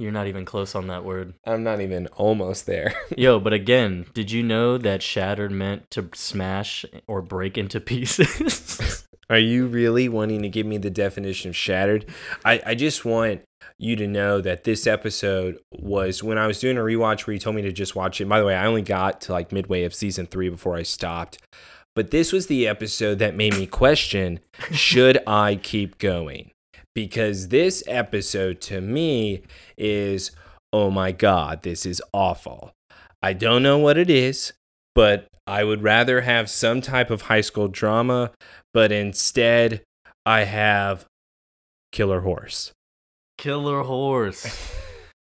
You're not even close on that word. I'm not even almost there. Yo, but again, did you know that shattered meant to smash or break into pieces? Are you really wanting to give me the definition of shattered? I, I just want you to know that this episode was when I was doing a rewatch where you told me to just watch it. By the way, I only got to like midway of season three before I stopped. But this was the episode that made me question should I keep going? Because this episode to me is, oh my God, this is awful. I don't know what it is, but I would rather have some type of high school drama, but instead I have Killer Horse. Killer horse.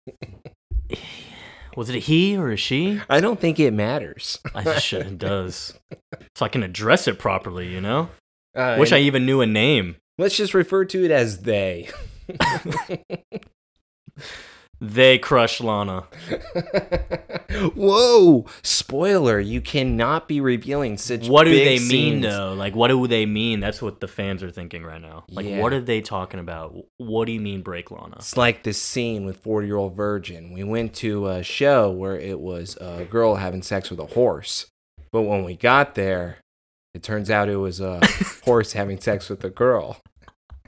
Was it a he or a she? I don't think it matters. I should it does. So I can address it properly, you know? Uh, Wish I even knew a name. Let's just refer to it as they. They crush Lana. Whoa! Spoiler, you cannot be revealing such What do they mean scenes. though? Like what do they mean? That's what the fans are thinking right now. Like Yeah. what are they talking about? What do you mean break Lana? It's like this scene with 40 year old virgin. We went to a show where it was a girl having sex with a horse. But when we got there, it turns out it was a horse having sex with a girl.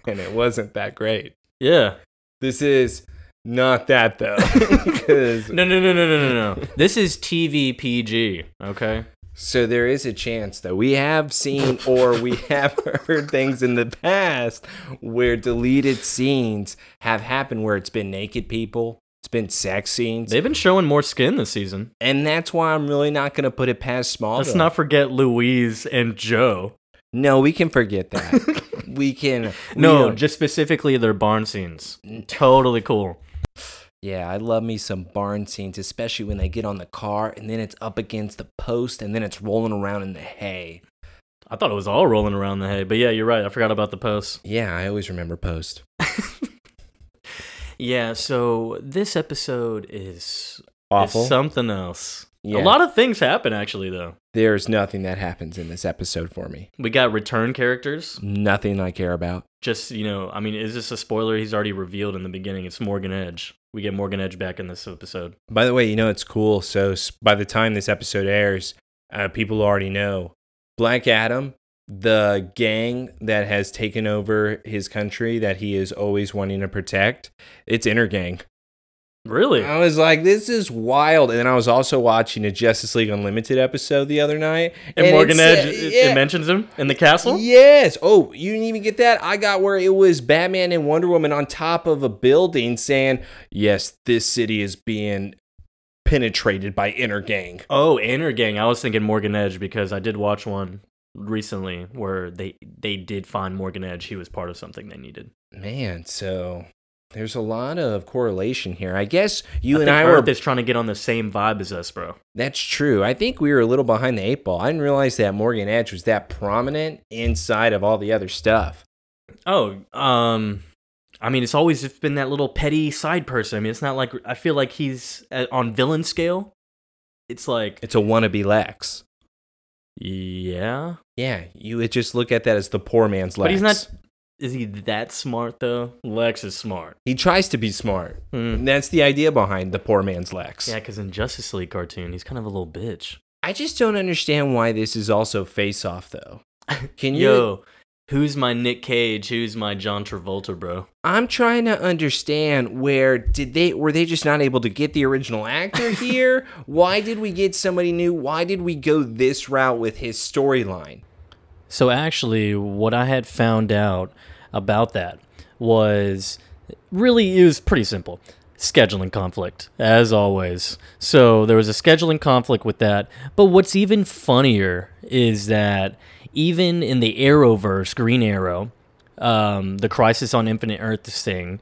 And it wasn't that great. Yeah. This is not that though. No, no, no, no, no, no, no. This is TV PG, okay? so there is a chance that we have seen or we have heard things in the past where deleted scenes have happened where it's been naked people, it's been sex scenes. They've been showing more skin this season. And that's why I'm really not going to put it past Smallville. Let's not forget Louise and Joe. No, we can forget that. we can. we No, don't- just specifically their barn scenes. Totally cool. yeah, I love me some barn scenes, especially when they get on the car and then it's up against the post and then it's rolling around in the hay. I thought it was all rolling around the hay, but yeah, you're right. I forgot about the posts. Yeah, I always remember post. Yeah, so this episode is, Awful. is something else. Yeah. A lot of things happen actually though. There's nothing that happens in this episode for me. We got return characters. Nothing I care about. Just, you know, I mean, is this a spoiler? He's already revealed in the beginning. It's Morgan Edge. We get Morgan Edge back in this episode. By the way, you know it's cool. So by the time this episode airs, uh, people already know Black Adam, the gang that has taken over his country that he is always wanting to protect. It's Intergang. Really? I was like, this is wild. And then I was also watching a Justice League Unlimited episode the other night. And, it Morgan Edge, it, yeah. it mentions him in the castle? Yes. Oh, you didn't even get that? I got where it was Batman and Wonder Woman on top of a building saying, yes, this city is being penetrated by Intergang. Oh, Intergang. I was thinking Morgan Edge because I did watch one recently where they they did find Morgan Edge. He was part of something they needed. Man, so there's a lot of correlation here. I guess you I and I Earth were. is trying to get on the same vibe as us, bro. That's true. I think we were a little behind the eight ball. I didn't realize that Morgan Edge was that prominent inside of all the other stuff. Oh, um, I mean, it's always just been that little petty side person. I mean, it's not like I feel like he's on villain scale. It's like, It's a wannabe Lex. Yeah, Yeah, you would just look at that as the poor man's Lex. but he's not. Is he that smart though? Lex is smart. He tries to be smart. Hmm. And that's the idea behind the poor man's Lex. Yeah, because in Justice League cartoon, he's kind of a little bitch. I just don't understand why this is also face off though. Can you Yo, who's my Nick Cage? Who's my John Travolta, bro? I'm trying to understand where did they were they just not able to get the original actor here? Why did we get somebody new? Why did we go this route with his storyline? So actually, what I had found out about that was really it was pretty simple. Scheduling conflict, as always. So there was a scheduling conflict with that. But what's even funnier is that even in the Arrowverse, Green Arrow, um, the Crisis on Infinite Earths thing,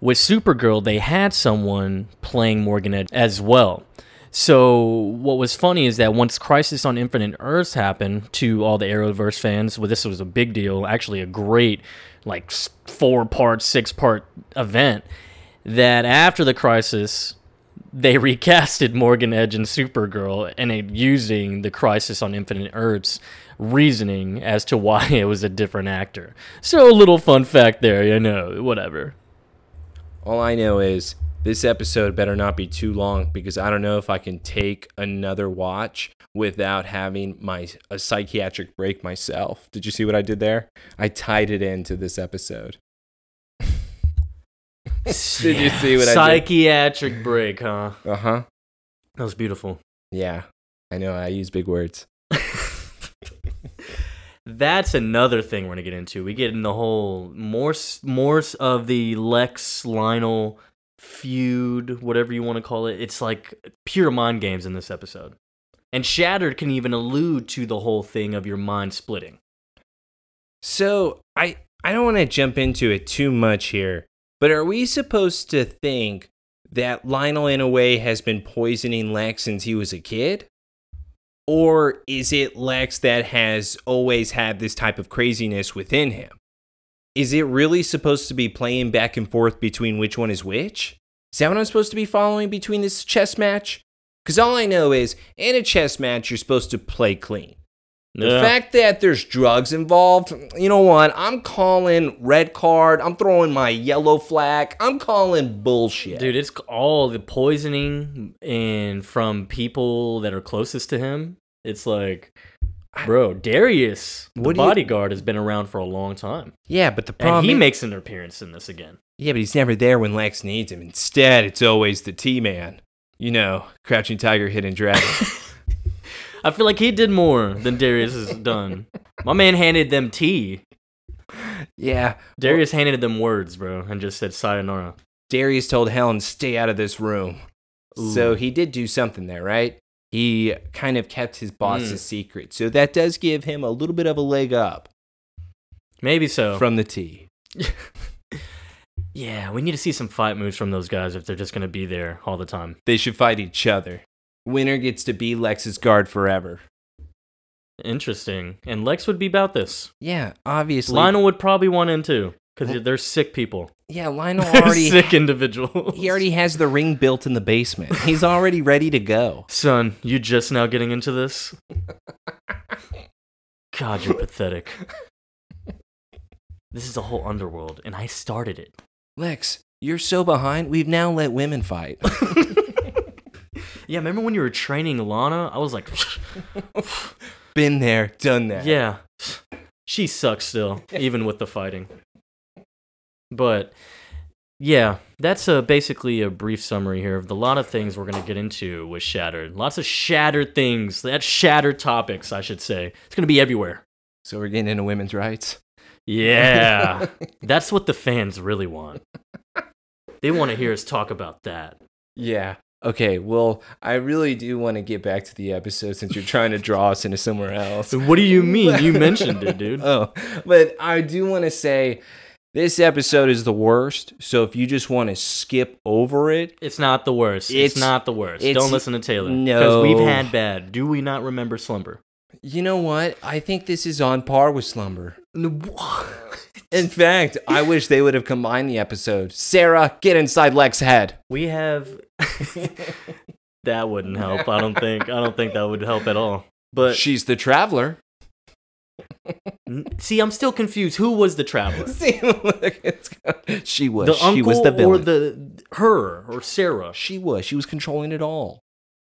with Supergirl, they had someone playing Morgan Edge as well. So what was funny is that once Crisis on Infinite Earths happened to all the Arrowverse fans, well, this was a big deal, actually a great like four part, six part event. That after the crisis, they recasted Morgan Edge and Supergirl and using the Crisis on Infinite Earths reasoning as to why it was a different actor. So a little fun fact there, you know, whatever. All I know is this episode better not be too long because I don't know if I can take another watch without having my a psychiatric break myself. Did you see what I did there? I tied it into this episode. Did you see what I did? Psychiatric break, huh? Uh huh. That was beautiful. Yeah, I know. I use big words. That's another thing we're gonna get into. We get in the whole more more of the Lex Lionel feud, whatever you want to call it. It's like pure mind games in this episode. And Shattered can even allude to the whole thing of your mind splitting. So I I don't want to jump into it too much here, but are we supposed to think that Lionel in a way has been poisoning Lex since he was a kid? Or is it Lex that has always had this type of craziness within him? Is it really supposed to be playing back and forth between which one is which? Is that what I'm supposed to be following between this chess match? Because all I know is in a chess match, you're supposed to play clean. The Yeah. fact that there's drugs involved, you know what? I'm calling red card. I'm throwing my yellow flag. I'm calling bullshit. Dude, it's all the poisoning and from people that are closest to him. It's like, bro, Darius, the What you- bodyguard, has been around for a long time, yeah, but the and problem he is- makes an appearance in this again. Yeah, but he's never there when Lex needs him. Instead, it's always the T Man. You know, Crouching Tiger, Hidden Dragon. I feel like he did more than Darius has done. My man handed them tea. yeah. Darius handed them words, bro, and just said sayonara. Darius told Helen, stay out of this room. So he did do something there, right? He kind of kept his boss's Mm. secret. So that does give him a little bit of a leg up Maybe so. from the T. yeah, we need to see some fight moves from those guys if they're just gonna be there all the time. They should fight each other. Winner gets to be Lex's guard forever. Interesting. And Lex would be about this. Yeah, obviously. Lionel would probably want in too, because they're sick people. yeah, Lionel already sick individuals. he already has the ring built in the basement. He's already ready to go. Son, you just now getting into this? God, you're pathetic. This is a whole underworld, and I started it. Lex, you're so behind. We've now let women fight. Yeah, remember when you were training Lana? I was like, Been there, done that. yeah, she sucks still, even with the fighting. But yeah, that's a, basically a brief summary here of the lot of things we're gonna get into with Shattered. Lots of shattered things. That's shattered topics, I should say. It's gonna be everywhere. So we're getting into women's rights. Yeah, that's what the fans really want. They want to hear us talk about that. Yeah. Okay, well, I really do want to get back to the episode since you're trying to draw us into somewhere else. What do you mean? You mentioned it, dude. Oh, but I do want to say this episode is the worst. So if you just want to skip over it, It's not the worst. It's, It's- not the worst. Don't listen to Taylor. no. we've had bad. Do we not remember Slumber? You know what? I think this is on par with Slumber. In fact, I wish they would have combined the episode. Sarah, get inside Lex's head. We have. that wouldn't help. I don't think. I don't think that would help at all. But She's the traveler. see, I'm still confused. Who was the traveler? See, look, she was. The she uncle was the villain. or the her or Sarah? she was. She was controlling it all.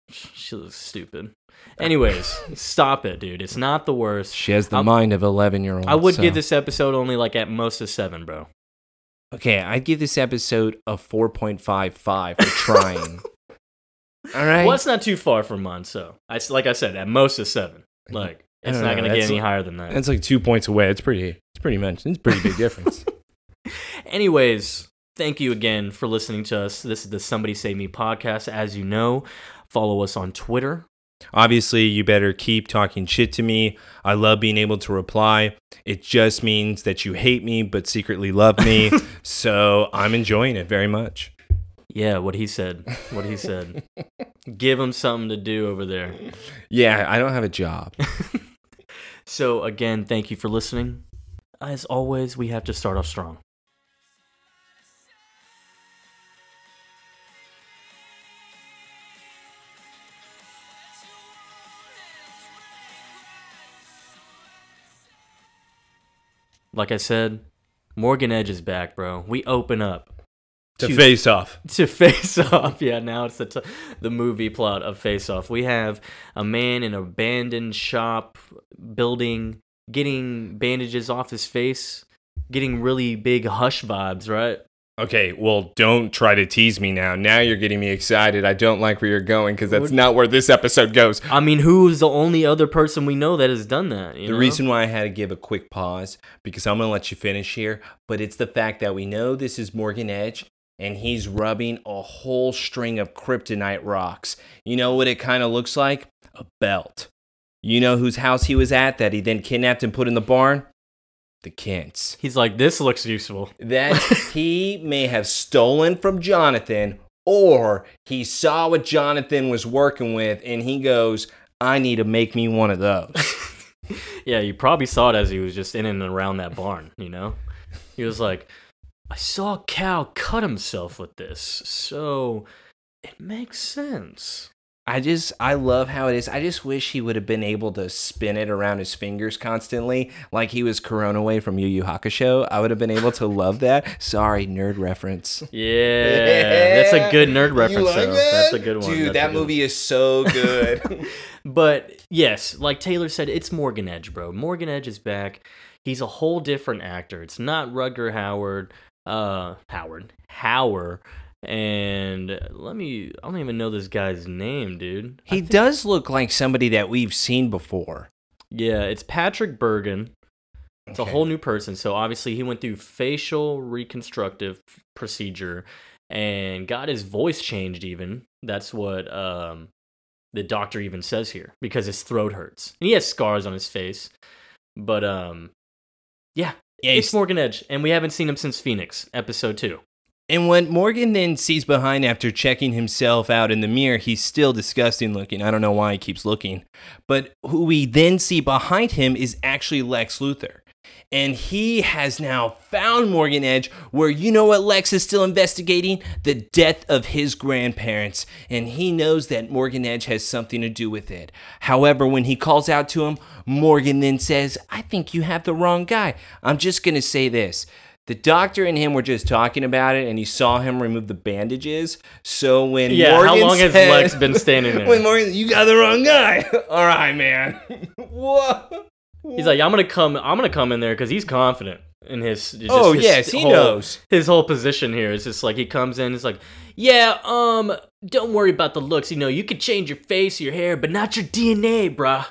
She looks stupid. Anyways, stop it, dude. It's not the worst. She has the I'll- mind of eleven year old. I would give this episode only like at most a seven, bro. Okay, I'd give this episode a four point five five for trying. all right. Well, it's not too far from mine. So, I like I said, at most a seven. Like it's don't gonna get that's- any higher than that. It's like two points away. It's pretty. It's pretty much. It's a pretty big difference. Anyways, thank you again for listening to us. This is the Somebody Save Me podcast. As you know, follow us on Twitter. Obviously, you better keep talking shit to me. I love being able to reply. It just means that you hate me but secretly love me. so I'm enjoying it very much. Yeah, what he said. What he said. Give him something to do over there. Yeah, I don't have a job. So, again, thank you for listening. As always, we have to start off strong. Like I said, Morgan Edge is back, bro. We open up. To face off. to Face Off. Yeah, now it's the t- the movie plot of Face Off. We have a man in an abandoned shop building, getting bandages off his face, getting really big hush vibes, right? Okay, well, don't try to tease me now. Now you're getting me excited. I don't like where you're going because that's not where this episode goes. I mean, who's the only other person we know that has done that? You The know? reason why I had to give a quick pause because I'm gonna let you finish here, but it's the fact that we know this is Morgan Edge and he's rubbing a whole string of kryptonite rocks. You know what it kind of looks like? A belt. You know whose house he was at that he then kidnapped and put in the barn? The Kents. he's like, this looks useful. That he may have stolen from Jonathan or he saw what Jonathan was working with and he goes, I need to make me one of those. Yeah, you probably saw it as he was just in and around that barn, you know? He was like, I saw Kal cut himself with this, so it makes sense. I just I love how it is. I just wish he would have been able to spin it around his fingers constantly, like he was Kurama away from Yu Yu Hakusho. I would have been able to love that. Sorry, nerd reference. Yeah, that's a good nerd reference, though. That's a good one. dude. That's that good one. movie is so good. But yes, like Taylor said, it's Morgan Edge, bro. Morgan Edge is back. He's a whole different actor. It's not Rutger Howard, uh, Howard, Howard. And let me, I don't even know this guy's name, dude. he does look like somebody that we've seen before. Yeah, it's Patrick Bergin. It's a whole new person. So obviously he went through facial reconstructive procedure and got his voice changed even. That's what um the doctor even says here because his throat hurts. And he has scars on his face. But um yeah, Yeah, it's Morgan Edge and we haven't seen him since Phoenix episode 2. And what Morgan then sees behind after checking himself out in the mirror, he's still disgusting looking. I don't know why he keeps looking. But who we then see behind him is actually Lex Luthor. And he has now found Morgan Edge, where you know what Lex is still investigating? The death of his grandparents. And he knows that Morgan Edge has something to do with it. However, when he calls out to him, Morgan then says, I think you have the wrong guy. I'm just going to say this. The doctor and him were just talking about it, and he saw him remove the bandages. So when Yeah, Morgan how long has Lex been standing there? when Morgan, you got the wrong guy. All right, man. what? He's like, I'm gonna come. I'm gonna come in there because he's confident in his. just Oh, his yes, he whole- knows. His whole position here is just like he comes in. It's like, yeah, um, don't worry about the looks. You know, you could change your face, your hair, but not your DNA, bruh.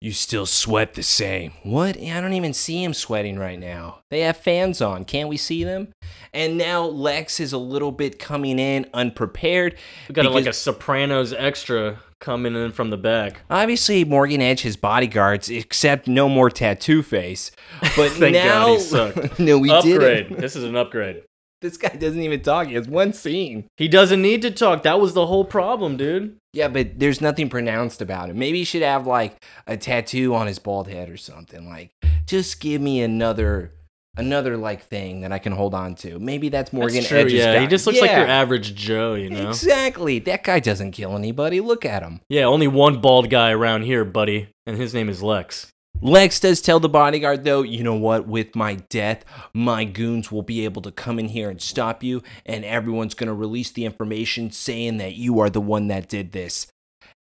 You still sweat the same. What? I don't even see him sweating right now. They have fans on. Can't we see them? And now Lex is a little bit coming in unprepared. We got like a Sopranos extra coming in from the back. Obviously, Morgan Edge has bodyguards, except no more tattoo face. But Thank now, God he sucked. no, we upgrade. didn't. this is an upgrade. This guy doesn't even talk. He has one scene. He doesn't need to talk. That was the whole problem, dude. Yeah, but there's nothing pronounced about him. Maybe he should have like a tattoo on his bald head or something. Like, just give me another, another like thing that I can hold on to. Maybe that's Morgan That's true. Edge's yeah, guy. he just looks like your average Joe. You know. Exactly. That guy doesn't kill anybody. Look at him. yeah, only one bald guy around here, buddy, and his name is Lex. Lex does tell the bodyguard, though, you know what? With my death, my goons will be able to come in here and stop you, and everyone's going to release the information saying that you are the one that did this.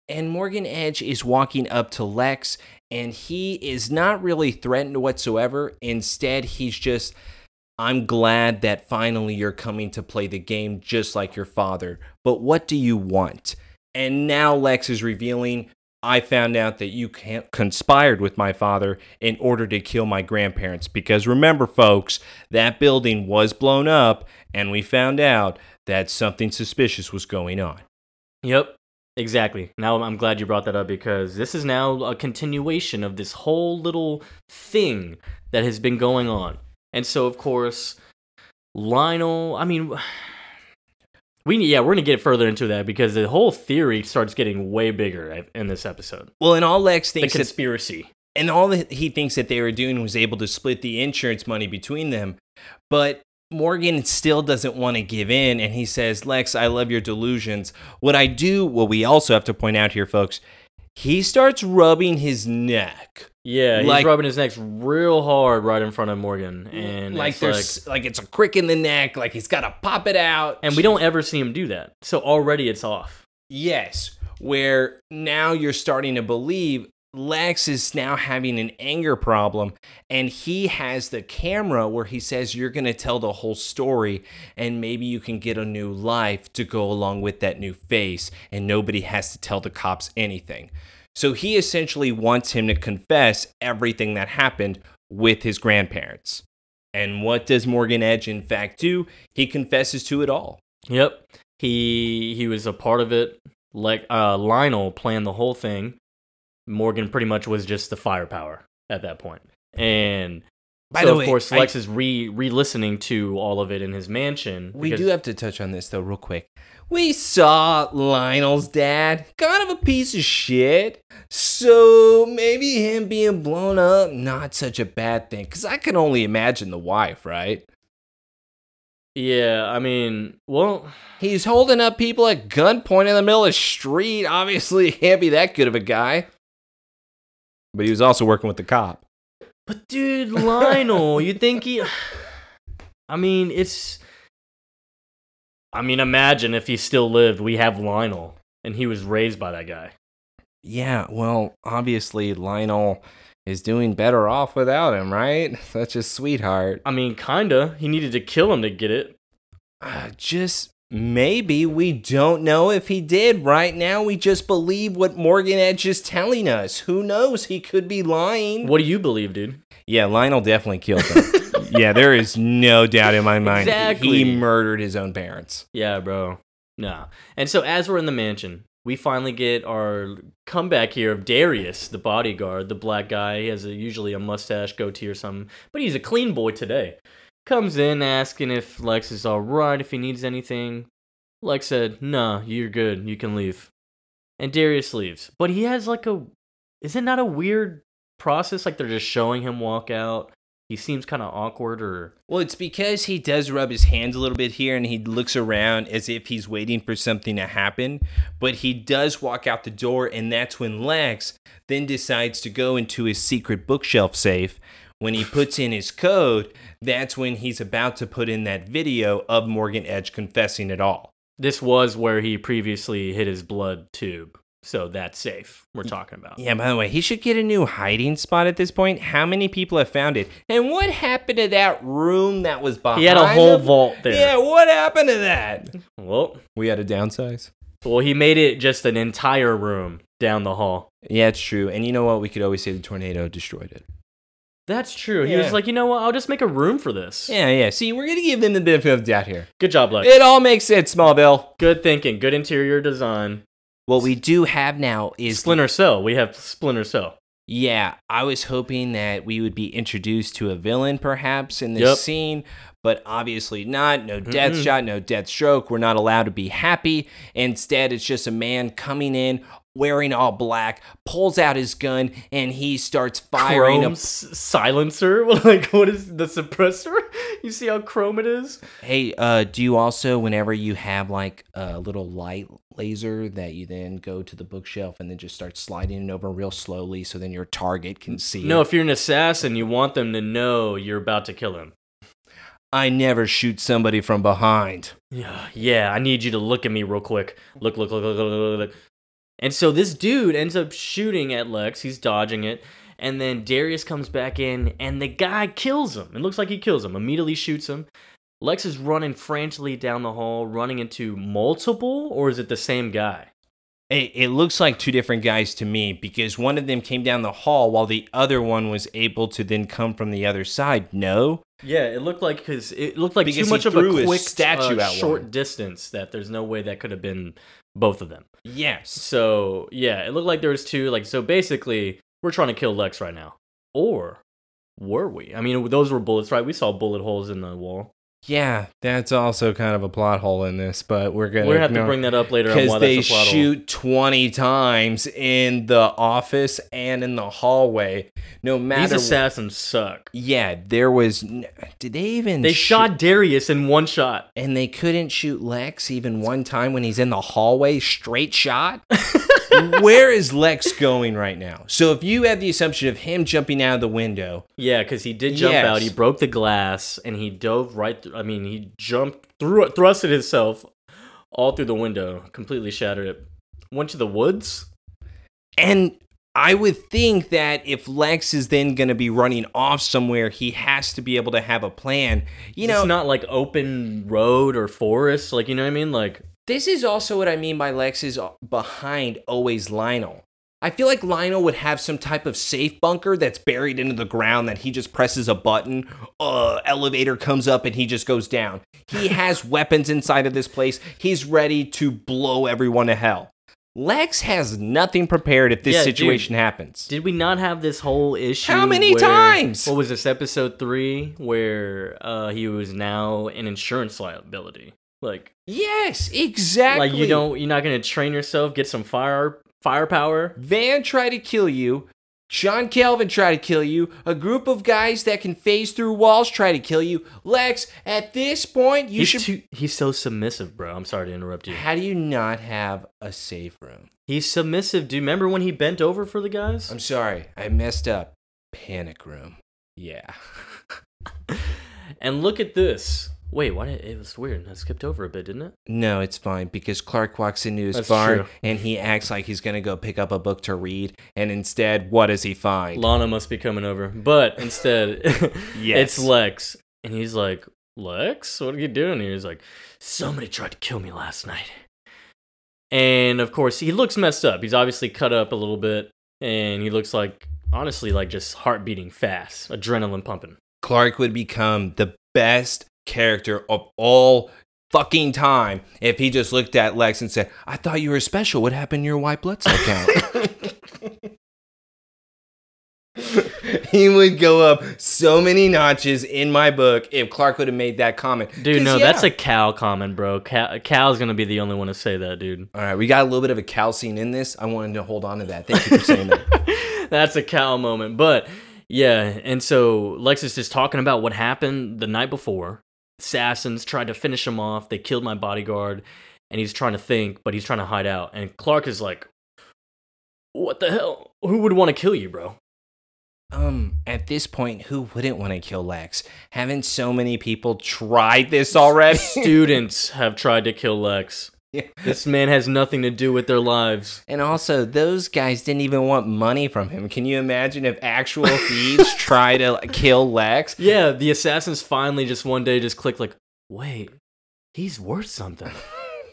And Morgan Edge is walking up to Lex, and he is not really threatened whatsoever. Instead, he's just, I'm glad that finally you're coming to play the game just like your father. But what do you want? And now Lex is revealing I found out that you conspired with my father in order to kill my grandparents. Because remember, folks, that building was blown up, and we found out that something suspicious was going on. Yep, exactly. Now I'm glad you brought that up because this is now a continuation of this whole little thing that has been going on. And so, of course, Lionel, I mean, we yeah, we're going to get further into that because the whole theory starts getting way bigger in this episode. Well, and all Lex The thinks that conspiracy. and all that he thinks that they were doing was able to split the insurance money between them. But Morgan still doesn't want to give in, and he says, Lex, I love your delusions. What I do, what we also have to point out here, folks, he starts rubbing his neck Yeah, he's Like- rubbing his neck real hard right in front of Morgan, and like it's there's like, it's a crick in the neck, like he's got to pop it out. and we don't ever see him do that. So already it's off. Yes, where now you're starting to believe Lex is now having an anger problem, and he has the camera where he says, You're going to tell the whole story, and maybe you can get a new life to go along with that new face, and nobody has to tell the cops anything. So he essentially wants him to confess everything that happened with his grandparents. And what does Morgan Edge, in fact, do? He confesses to it all. Yep, he he was a part of it. Like uh, Lionel planned the whole thing. Morgan pretty much was just the firepower at that point. and By so the of way, course I- Lex is re re listening to all of it in his mansion. We do have to touch on this though, real quick. We saw Lionel's dad, kind of a piece of shit. So maybe him being blown up, not such a bad thing. Cause I can only imagine the wife, right? Yeah, I mean, well, He's holding up people at gunpoint in the middle of the street. Obviously, he can't be that good of a guy. But he was also working with the cop. But dude, Lionel, you think he? I mean, it's. I mean, imagine if he still lived. We have Lionel, and he was raised by that guy. Yeah, well, obviously Lionel is doing better off without him, right? Such a sweetheart. I mean, kinda. He needed to kill him to get it. Uh, just maybe we don't know if he did. Right now, we just believe what Morgan Edge is telling us. Who knows? He could be lying. What do you believe, dude? Yeah, Lionel definitely killed him. yeah, there is no doubt in my mind. Exactly. He murdered his own parents. Yeah, bro. No. And so as we're in the mansion, we finally get our comeback here of Darius, the bodyguard, the black guy. He has a, usually a mustache, goatee, or something, but he's a clean boy today. Comes in asking if Lex is all right, if he needs anything. Lex said, "Nah, you're good. You can leave." And Darius leaves, but he has like a. Is it not a weird process? Like they're just showing him walk out. He seems kind of awkward, or Well, it's because he does rub his hands a little bit here and he looks around as if he's waiting for something to happen. But he does walk out the door, and that's when Lex then decides to go into his secret bookshelf safe. When he puts in his code, that's when he's about to put in that video of Morgan Edge confessing it all. this was where he previously hit his blood tube. So that's safe. We're talking about. Yeah, by the way, he should get a new hiding spot at this point. How many people have found it? And what happened to that room that was behind He had a whole him? vault there. Yeah, what happened to that? Well, We had to downsize. well, he made it just an entire room down the hall. Yeah, it's true. And you know what? We could always say the tornado destroyed it. That's true. He Yeah. was like, you know what? I'll just make a room for this. Yeah, yeah. See, we're gonna give them the benefit of the doubt here. Good job, Lex. It all makes sense, Smallville. Good thinking. Good interior design. What we do have now is Splinter Cell. We have Splinter Cell. Yeah, I was hoping that we would be introduced to a villain perhaps in this Yep. scene, but obviously not. No Deadshot, no Deathstroke. We're not allowed to be happy. Instead, it's just a man coming in wearing all black, pulls out his gun, and he starts firing Chrome a s- silencer. like, what is the suppressor? You see how chrome it is? Hey, uh, do you also, whenever you have like a little light laser that you then go to the bookshelf and then just start sliding it over real slowly so then your target can see? No, it? if you're an assassin, you want them to know you're about to kill him. I never shoot somebody from behind. Yeah, yeah. I need you to look at me real quick. Look, look, look, look, look, look, look. And so this dude ends up shooting at Lex. He's dodging it, and then Darius comes back in, and the guy kills him. It looks like he kills him. Immediately shoots him. Lex is running frantically down the hall, running into multiple, or is it the same guy? It, it looks like two different guys to me because one of them came down the hall while the other one was able to then come from the other side. No? Yeah, it looked like because it looked like Because too much of a quick statue uh, at short one. distance that there's no way that could have been both of them. Yes. So yeah, it looked like there was two. Like so, basically, we're trying to kill Lex right now, or were we? I mean, those were bullets, right? We saw bullet holes in the wall. Yeah, that's also kind of a plot hole in this, but we're gonna We're gonna have to bring that up later on because why they that's a plot hole. shoot 20 times in the office and in the hallway. No matter These assassins suck. Yeah, there was. Did they even? They shoot- shot Darius in one shot. and they couldn't shoot Lex even one time when he's in the hallway. Straight shot. where is Lex going right now? So if you had the assumption of him jumping out of the window, Yeah, because he did jump Yes. out. He broke the glass and he dove right. Through, I mean, he jumped through, thrusted himself all through the window, completely shattered it. Went to the woods. and I would think that if Lex is then going to be running off somewhere, he has to be able to have a plan. You know, it's not like open road or forest. Like you know what I mean? Like This is also what I mean by Lex is behind always Lionel. I feel like Lionel would have some type of safe bunker that's buried into the ground that he just presses a button, uh, elevator comes up and he just goes down. He has weapons inside of this place. He's ready to blow everyone to hell. Lex has nothing prepared if this Yeah, dude. situation happens. Did we not have this whole issue? How many where- times? What was this episode three where uh, he was now an insurance liability? Like, Yes, exactly. like you don't, you're not gonna train yourself, get some fire firepower. Van tried to kill you. Sean Kelvin tried to kill you. A group of guys that can phase through walls try to kill you. Lex, at this point, you he's should. too, he's so submissive, bro. I'm sorry to interrupt you. How do you not have a safe room? He's submissive, Do you Remember when he bent over for the guys? I'm sorry, I messed up. Panic room. Yeah. And look at this. Wait, what? It It was weird. I skipped over a bit, didn't it? No, it's fine because Clark walks into his That's barn true. and he acts like he's gonna go pick up a book to read, and instead, what does he find? Lana must be coming over. But instead, Yes. it's Lex. And he's like, Lex, what are you doing here? He's like, somebody tried to kill me last night. And of course, he looks messed up. He's obviously cut up a little bit. And he looks like, honestly, like just heart beating fast, adrenaline pumping. Clark would become the best character of all fucking time if he just looked at Lex and said, I thought you were special. What happened to your white blood cell count? he would go up so many notches in my book if Clark would have made that comment. Dude, no, yeah. that's a cow comment, bro. Kal, Kal's going to be the only one to say that, dude. All right, we got a little bit of a cow scene in this. I wanted to hold on to that. Thank you for saying that. That's a cow moment. But yeah, and so Lex is just talking about what happened the night before. Assassins tried to finish him off. They killed my bodyguard, and he's trying to think, but he's trying to hide out. And Clark is like, "What the hell? Who would want to kill you, bro?" Um, at this point, who wouldn't want to kill Lex? Haven't so many people tried this already? Students have tried to kill Lex. Yeah. This man has nothing to do with their lives. And also, those guys didn't even want money from him. Can you imagine if actual thieves try to like, kill Lex? Yeah, the assassins finally just one day just clicked like, "Wait, he's worth something."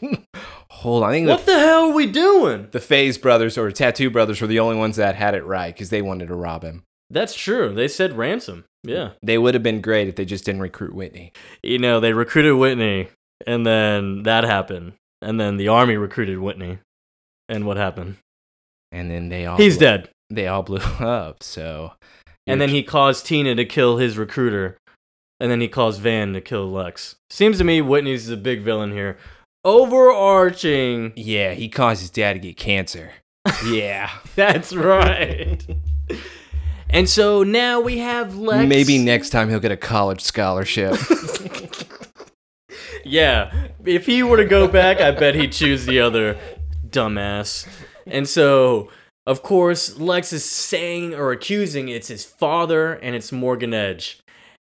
Hold on, I think what the, the hell are we doing? the Phase brothers or Tattoo brothers were the only ones that had it right because they wanted to rob him. That's true. They said ransom. Yeah. They would have been great if they just didn't recruit Whitney. You know, they recruited Whitney, and then that happened. And then the army recruited Whitney. And what happened? And then they all He's blew- dead. They all blew up. So And then he caused Tina to kill his recruiter. And then he caused Van to kill Lex. Seems to me Whitney's the big villain here. Overarching. yeah, he caused his dad to get cancer. Yeah, That's right. and so now we have Lex. maybe next time he'll get a college scholarship. Yeah, if he were to go back, I bet he'd choose the other dumbass. And so, of course, Lex is saying or accusing it's his father and it's Morgan Edge.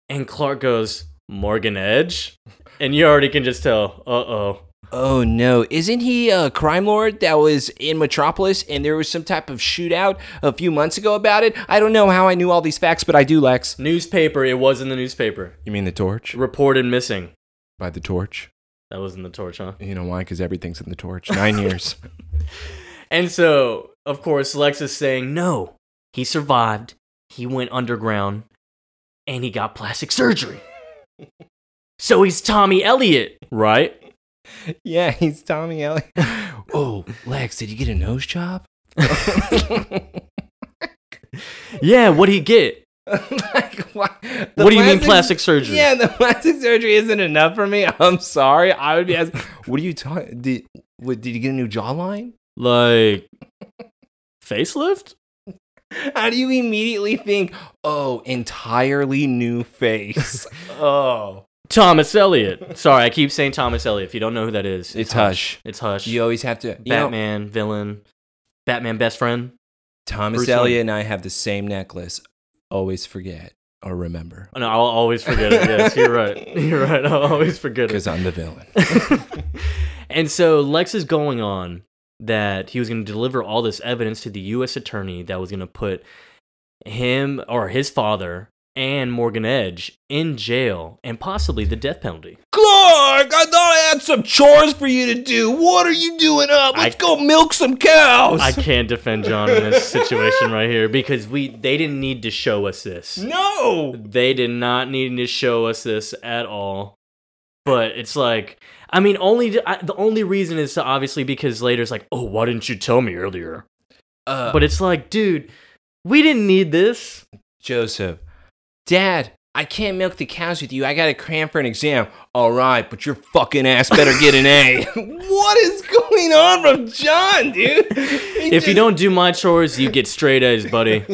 And Clark goes, Morgan Edge? And you already can just tell, uh oh. Oh no, isn't he a crime lord that was in Metropolis and there was some type of shootout a few months ago about it? I don't know how I knew all these facts, but I do, Lex. Newspaper, it was in the newspaper. You mean the torch? Reported missing. By the torch? That was in the torch, huh? You know why? Because everything's in the torch. Nine years. And so, of course, Lex is saying, no, he survived. He went underground and he got plastic surgery. so he's Tommy Elliot, right? yeah, he's Tommy Elliot. oh, Lex, did you get a nose job? Yeah, what'd he get? like, what? What do you mean plastic surgery? Yeah, the plastic surgery isn't enough for me. I'm sorry. I would be asking, what are you talking? Did what, did you get a new jawline? Like, facelift? How do you immediately think, oh, entirely new face? oh, Thomas Elliot. Sorry, I keep saying Thomas Elliot. If you don't know who that is, it's Hush. It's Hush. You always have to. You know, Batman, villain. Batman best friend. Thomas Bruce Elliott Wayne. and I have the same necklace. Always forget or remember. Oh, no, I'll always forget it. Yes, you're right. You're right. I'll always forget it. Because I'm the villain. and so Lex is going on that he was going to deliver all this evidence to the U.S. attorney that was going to put him or his father and Morgan Edge in jail and possibly the death penalty. Clark, I thought I had some chores for you to do. What are you doing up? Let's I- go milk some cows. I can't defend John in this situation right here because we they didn't need to show us this. no. They did not need to show us this at all. But it's like, I mean, only I, the only reason is to obviously because later it's like, oh, why didn't you tell me earlier? Uh, But it's like, dude, we didn't need this. Joseph, Dad, I can't milk the cows with you. I got to cram for an exam. All right, but your fucking ass better get an A. what is going on from John, dude? If you don't do my chores, you get straight A's, buddy.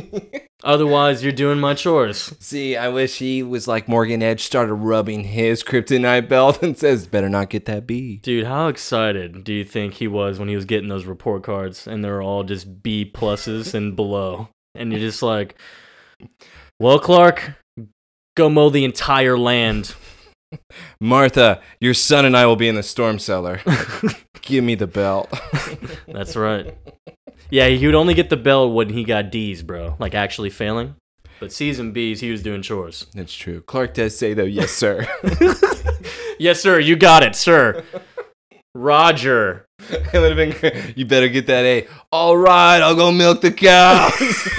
Otherwise, you're doing my chores. See, I wish he was like Morgan Edge, started rubbing his kryptonite belt and says, better not get that B. Dude, how excited do you think he was when he was getting those report cards and they're all just B pluses and below? And you're just like, well, Clark, go mow the entire land. Martha, your son and I will be in the storm cellar. Give me the belt. That's right. Yeah, he would only get the belt when he got D's, bro. Like actually failing. But C's and B's, he was doing chores. That's true. Clark does say, though, yes, sir. Yes, sir, you got it, sir. Roger. it would have been. You better get that A. All right, I'll go milk the cows.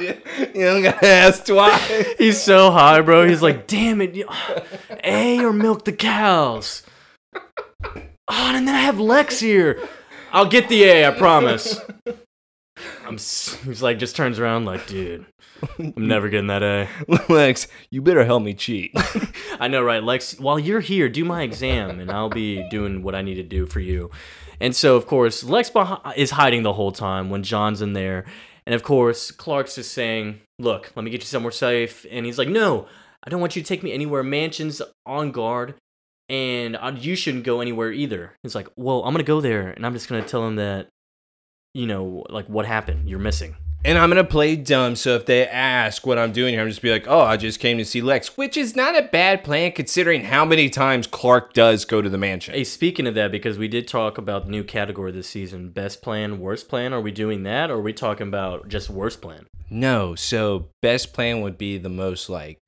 You you don't gotta ask twice. He's so high, bro. He's like, damn it. you- A or milk the cows. Oh, and then I have Lex here. I'll get the A, I promise. I'm, s- he's like, just turns around like, dude, I'm never getting that A. Lex, you better help me cheat. I know, right? Lex, while you're here, do my exam, and I'll be doing what I need to do for you. And so, of course, Lex beh- is hiding the whole time when John's in there. And of course, Clark's just saying, Look, let me get you somewhere safe. And he's like, No, I don't want you to take me anywhere. Mansion's on guard, and uh, you shouldn't go anywhere either. He's like, Well, I'm going to go there, and I'm just going to tell him that, you know, like what happened. You're missing. And I'm gonna play dumb, so if they ask what I'm doing here, I'm just be like, oh, I just came to see Lex, which is not a bad plan considering how many times Clark does go to the mansion. Hey, speaking of that, because we did talk about the new category this season best plan, worst plan. Are we doing that, or are we talking about just worst plan? No, so best plan would be the most like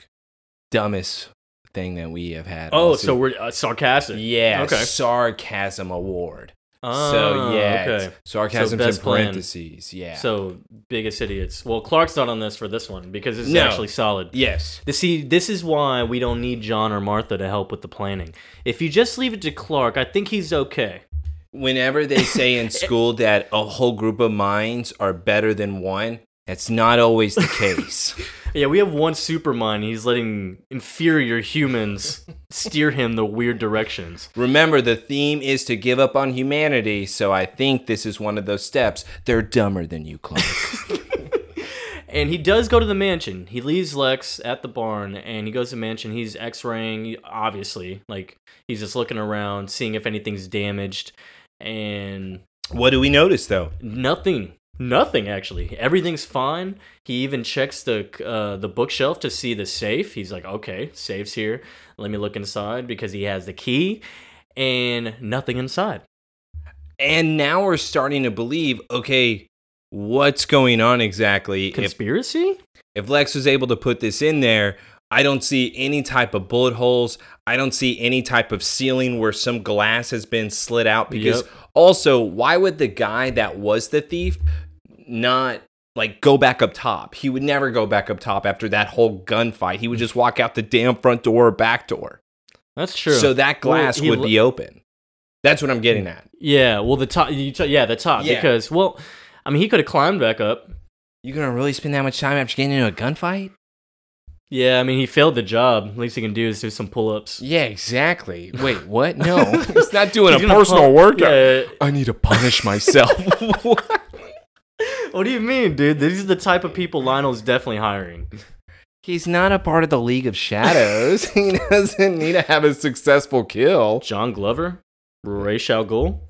dumbest thing that we have had. Oh, so we're uh, sarcastic. yeah, Okay. sarcasm award. Oh, so ah, yeah, okay. sarcasm's in best plan. parentheses. Yeah. So biggest idiots. Well, Clark's not on this for this one because it's No. actually solid. yes, The see, this is why we don't need John or Martha to help with the planning. If you just leave it to Clark, I think he's okay. whenever they say in school that a whole group of minds are better than one, that's not always the case. Yeah, we have one supermind. He's letting inferior humans steer him the weird directions. Remember, the theme is to give up on humanity, so I think this is one of those steps. They're dumber than you, Clark. And he does go to the mansion. He leaves Lex at the barn and he goes to the mansion. He's x raying, obviously. Like, he's just looking around, seeing if anything's damaged. And what do we notice, though? nothing. Nothing actually. Everything's fine. He even checks the uh, the bookshelf to see the safe. He's like, "Okay, safe's here. Let me look inside because he has the key." And nothing inside. And now we're starting to believe okay, what's going on exactly? If, Conspiracy? if Lex was able to put this in there, I don't see any type of bullet holes. I don't see any type of ceiling where some glass has been slid out. Because Yep. also, why would the guy that was the thief not like go back up top? He would never go back up top after that whole gunfight. He would just walk out the damn front door or back door. That's true. So that glass he would be open. That's what I'm getting at. Yeah, well, the top. You t- yeah, the top. Yeah. Because well, I mean, he could have climbed back up. You gonna really spend that much time after getting into a gunfight? Yeah, I mean, he failed the job. At least he can do is do some pull-ups. Yeah, exactly. Wait, what? No, he's not doing He's a personal workout. Yeah. I need to punish myself. What do you mean, dude? These are the type of people Lionel's definitely hiring. He's not a part of the League of Shadows. he doesn't need to have a successful kill. John Glover, Ra's Al Ghul.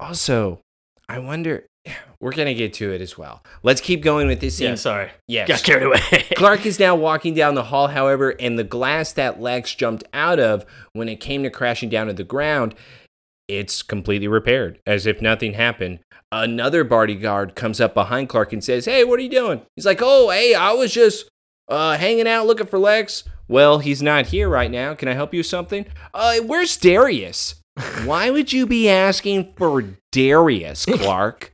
Also, I wonder. We're gonna get to it as well. Let's keep going with this scene. Yeah, sorry. Yes. Got carried away. Clark is now walking down the hall, however, and the glass that Lex jumped out of when it came to crashing down to the ground, it's completely repaired, as if nothing happened. Another bodyguard comes up behind Clark and says, Hey, what are you doing? He's like, Oh, hey, I was just uh, hanging out looking for Lex. Well, he's not here right now. Can I help you with something? Uh, where's Darius? Why would you be asking for Darius, Clark?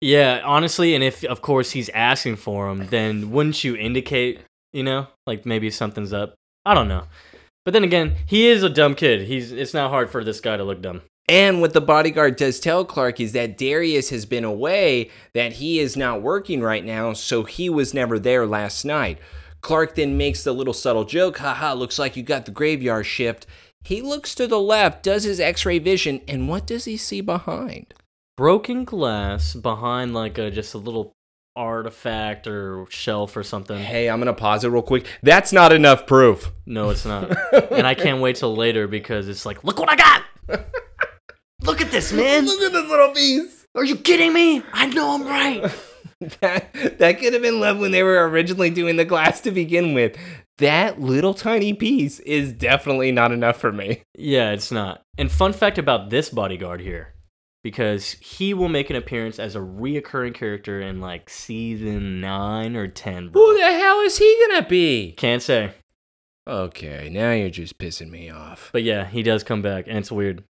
yeah, honestly, and if of course he's asking for him, then wouldn't you indicate, you know, like maybe something's up? I don't know. But then again, he is a dumb kid. He's it's not hard for this guy to look dumb. And what the bodyguard does tell Clark is that Darius has been away, that he is not working right now, so he was never there last night. Clark then makes the little subtle joke, haha, looks like you got the graveyard shift. He looks to the left, does his x ray vision, and what does he see behind? Broken glass behind like a just a little artifact or shelf or something. Hey, I'm gonna pause it real quick. That's not enough proof. No, it's not. and I can't wait till later because it's like, look what I got. look at this, man. Look at this little piece. Are you kidding me? I know I'm right. that that could have been love when they were originally doing the glass to begin with. That little tiny piece is definitely not enough for me. Yeah, it's not. And fun fact about this bodyguard here, because he will make an appearance as a reoccurring character in like season nine or ten. Bro. Who the hell is he gonna be? Can't say, Okay, now you're just pissing me off. but yeah, he does come back, and it's weird.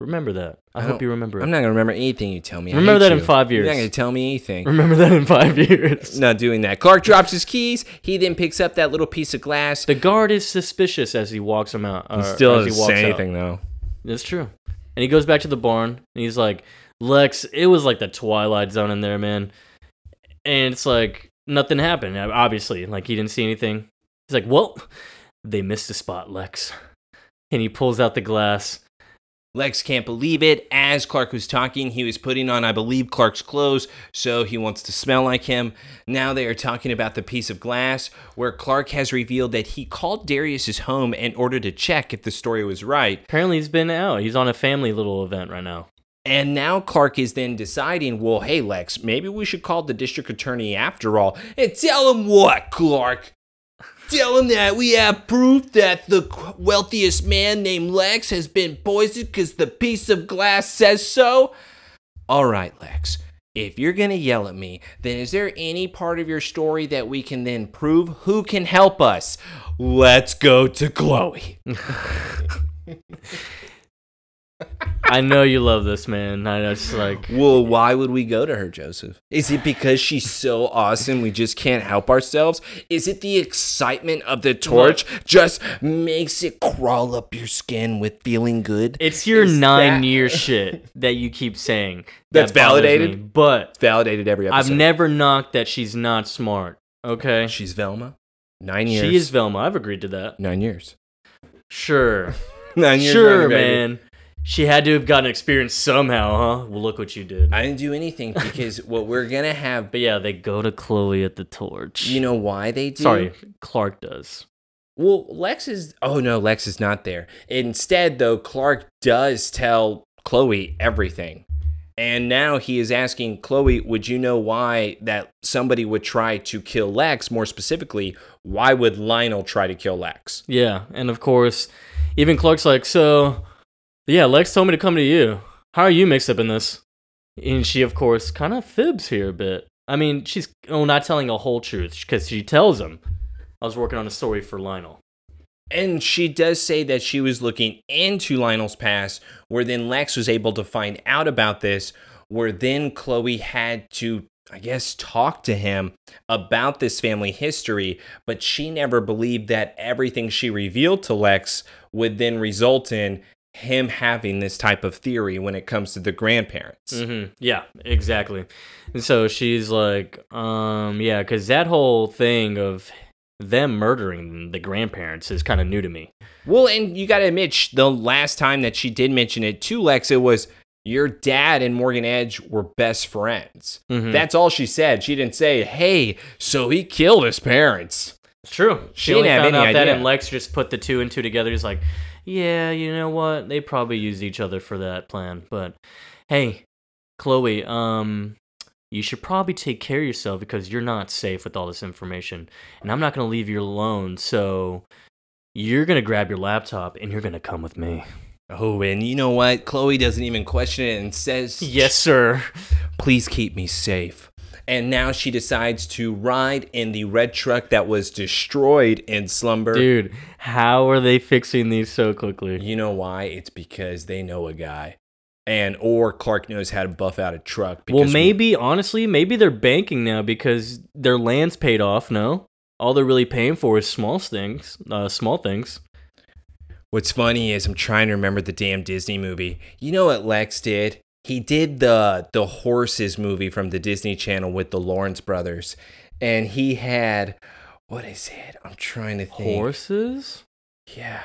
Remember that. I, I hope you remember it. I'm not gonna remember anything you tell me. I Remember hate that in you. five You're years. not gonna tell me anything. Remember that in five years. Not doing that. Clark drops his keys. He then picks up that little piece of glass. The guard is suspicious as he walks him out. He uh, still as he doesn't walks say out. anything though. That's true. And he goes back to the barn and he's like, Lex, it was like the Twilight Zone in there, man. And it's like, nothing happened, obviously. Like, he didn't see anything. He's like, well, they missed a spot, Lex. And he pulls out the glass. Lex can't believe it. As Clark was talking, he was putting on, I believe, Clark's clothes, so he wants to smell like him. Now they are talking about the piece of glass where Clark has revealed that he called Darius's home in order to check if the story was right. Apparently, he's been out. He's on a family little event right now. And now Clark is then deciding, well, hey, Lex, maybe we should call the district attorney after all and tell him what, Clark? Tell him that we have proof that the wealthiest man named Lex has been poisoned because the piece of glass says so? All right, Lex. If you're going to yell at me, then is there any part of your story that we can then prove? Who can help us? Let's go to Chloe. I know you love this, man. I know it's like, Well, why would we go to her, Joseph? Is it because she's so awesome we just can't help ourselves? Is it the excitement of the torch just makes it crawl up your skin with feeling good? it's your Is nine that- year shit that you keep saying. That's that bothers validated? me. But Validated every episode. I've never knocked that she's not smart. Okay? She's Velma. Nine years. She is Velma. I've agreed to that. nine years. Sure. Nine years. sure, running, baby. man. She had to have gotten experience somehow, huh? Well, look what you did. I didn't do anything because what we're gonna have. but yeah, they go to Chloe at the torch. You know why they do? Sorry, Clark does. Well, Lex is. Oh no, Lex is not there. Instead, though, Clark does tell Chloe everything. And now he is asking Chloe, would you know why that somebody would try to kill Lex? More specifically, why would Lionel try to kill Lex? Yeah, and of course, even Clark's like, so, yeah, Lex told me to come to you. How are you mixed up in this? And she, of course, kind of fibs here a bit. I mean, she's oh, not telling a whole truth because she tells him, I was working on a story for Lionel. And she does say that she was looking into Lionel's past, where then Lex was able to find out about this, where then Chloe had to, I guess, talk to him about this family history, but she never believed that everything she revealed to Lex would then result in him having this type of theory when it comes to the grandparents. Mm-hmm. Yeah, exactly. And so she's like, um, yeah, because that whole thing of them murdering the grandparents is kind of new to me. Well, and you got to admit, the last time that she did mention it to Lex, it was your dad and Morgan Edge were best friends. Mhm. That's all she said. She didn't say, "Hey, so he killed his parents." It's true. She She only didn't have found any out that, idea. and Lex just put the two and two together. He's like, yeah, you know what? They probably used each other for that plan. But hey, Chloe, um, you should probably take care of yourself because you're not safe with all this information. And I'm not going to leave you alone. So you're going to grab your laptop and you're going to come with me. Oh, and you know what? Chloe doesn't even question it and says, Yes, sir. Please keep me safe. And now she decides to ride in the red truck that was destroyed in Slumber. Dude, how are they fixing these so quickly? You know why? It's because they know a guy. And or Clark knows how to buff out a truck. Well, because we- maybe, honestly, maybe they're banking now because their land's paid off, no? All they're really paying for is small things, uh, small things. What's funny is I'm trying to remember the damn Disney movie. You know what Lex did? He did the the horses movie from the Disney Channel with the Lawrence brothers, and he had what is it? I'm trying to think. Horses? Yeah.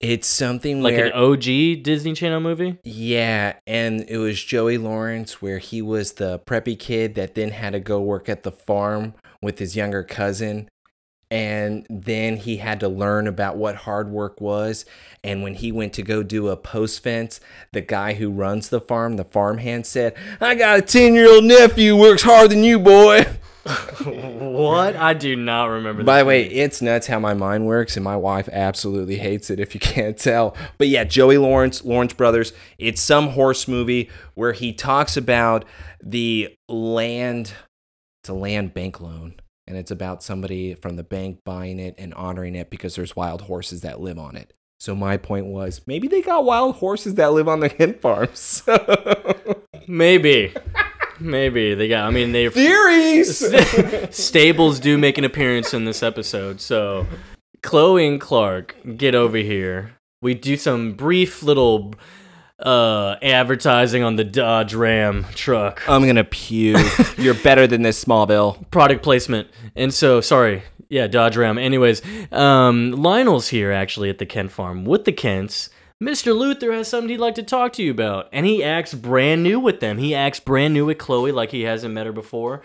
It's something Like where an OG Disney Channel movie? yeah, and it was Joey Lawrence where he was the preppy kid that then had to go work at the farm with his younger cousin. And then he had to learn about what hard work was. And when he went to go do a post fence, the guy who runs the farm, the farmhand, said, I got a 10 year old nephew works harder than you, boy. what? I do not remember By the way, movie. it's nuts how my mind works, and my wife absolutely hates it if you can't tell. But yeah, Joey Lawrence, Lawrence Brothers, it's some horse movie where he talks about the land, it's a land bank loan, and it's about somebody from the bank buying it and honoring it because there's wild horses that live on it. So my point was maybe they got wild horses that live on the hen farms. Maybe. Maybe. They got, I mean, they Theories! Stables do make an appearance in this episode. So, Chloe and Clark get over here. We do some brief little uh advertising on the Dodge Ram truck. I'm gonna puke. You're better than this, Smallville. product placement. And so, sorry, yeah, Dodge Ram. Anyways, um, Lionel's here actually at the Kent farm with the Kents. Mr. Luthor has something he'd like to talk to you about, and he acts brand new with them. He acts brand new with Chloe, like he hasn't met her before.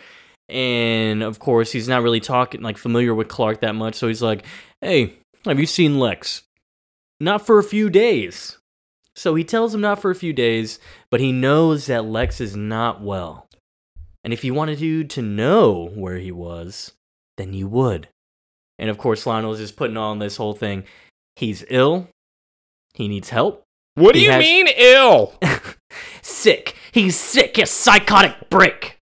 And of course, he's not really talking like familiar with Clark that much. So he's like, "Hey, have you seen Lex? Not for a few days." So he tells him not for a few days, but he knows that Lex is not well. And if you wanted you to know where he was, then you would. And of course, Lionel's just putting on this whole thing. He's ill. He needs help. What do you has- mean ill? sick. He's sick. A psychotic break.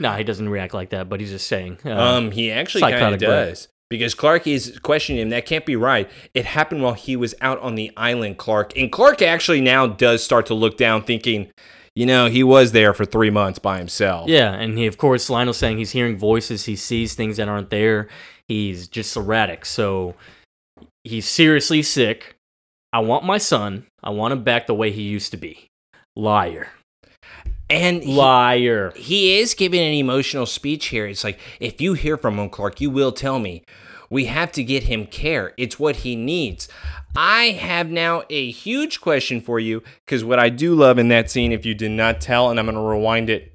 No, he doesn't react like that, but he's just saying. uh, Um, he actually kind of does because Clark is questioning him. That can't be right. It happened while he was out on the island, Clark, and Clark actually now does start to look down, thinking, you know, he was there for three months by himself. yeah, and he, of course, Lionel's saying he's hearing voices. He sees things that aren't there. He's just erratic. So he's seriously sick. I want my son. I want him back the way he used to be. Liar. and he, Liar. he is giving an emotional speech here. It's like, if you hear from him, Clark, you will tell me. We have to get him care. It's what he needs. I have now a huge question for you because what I do love in that scene, if you did not tell, and I'm going to rewind it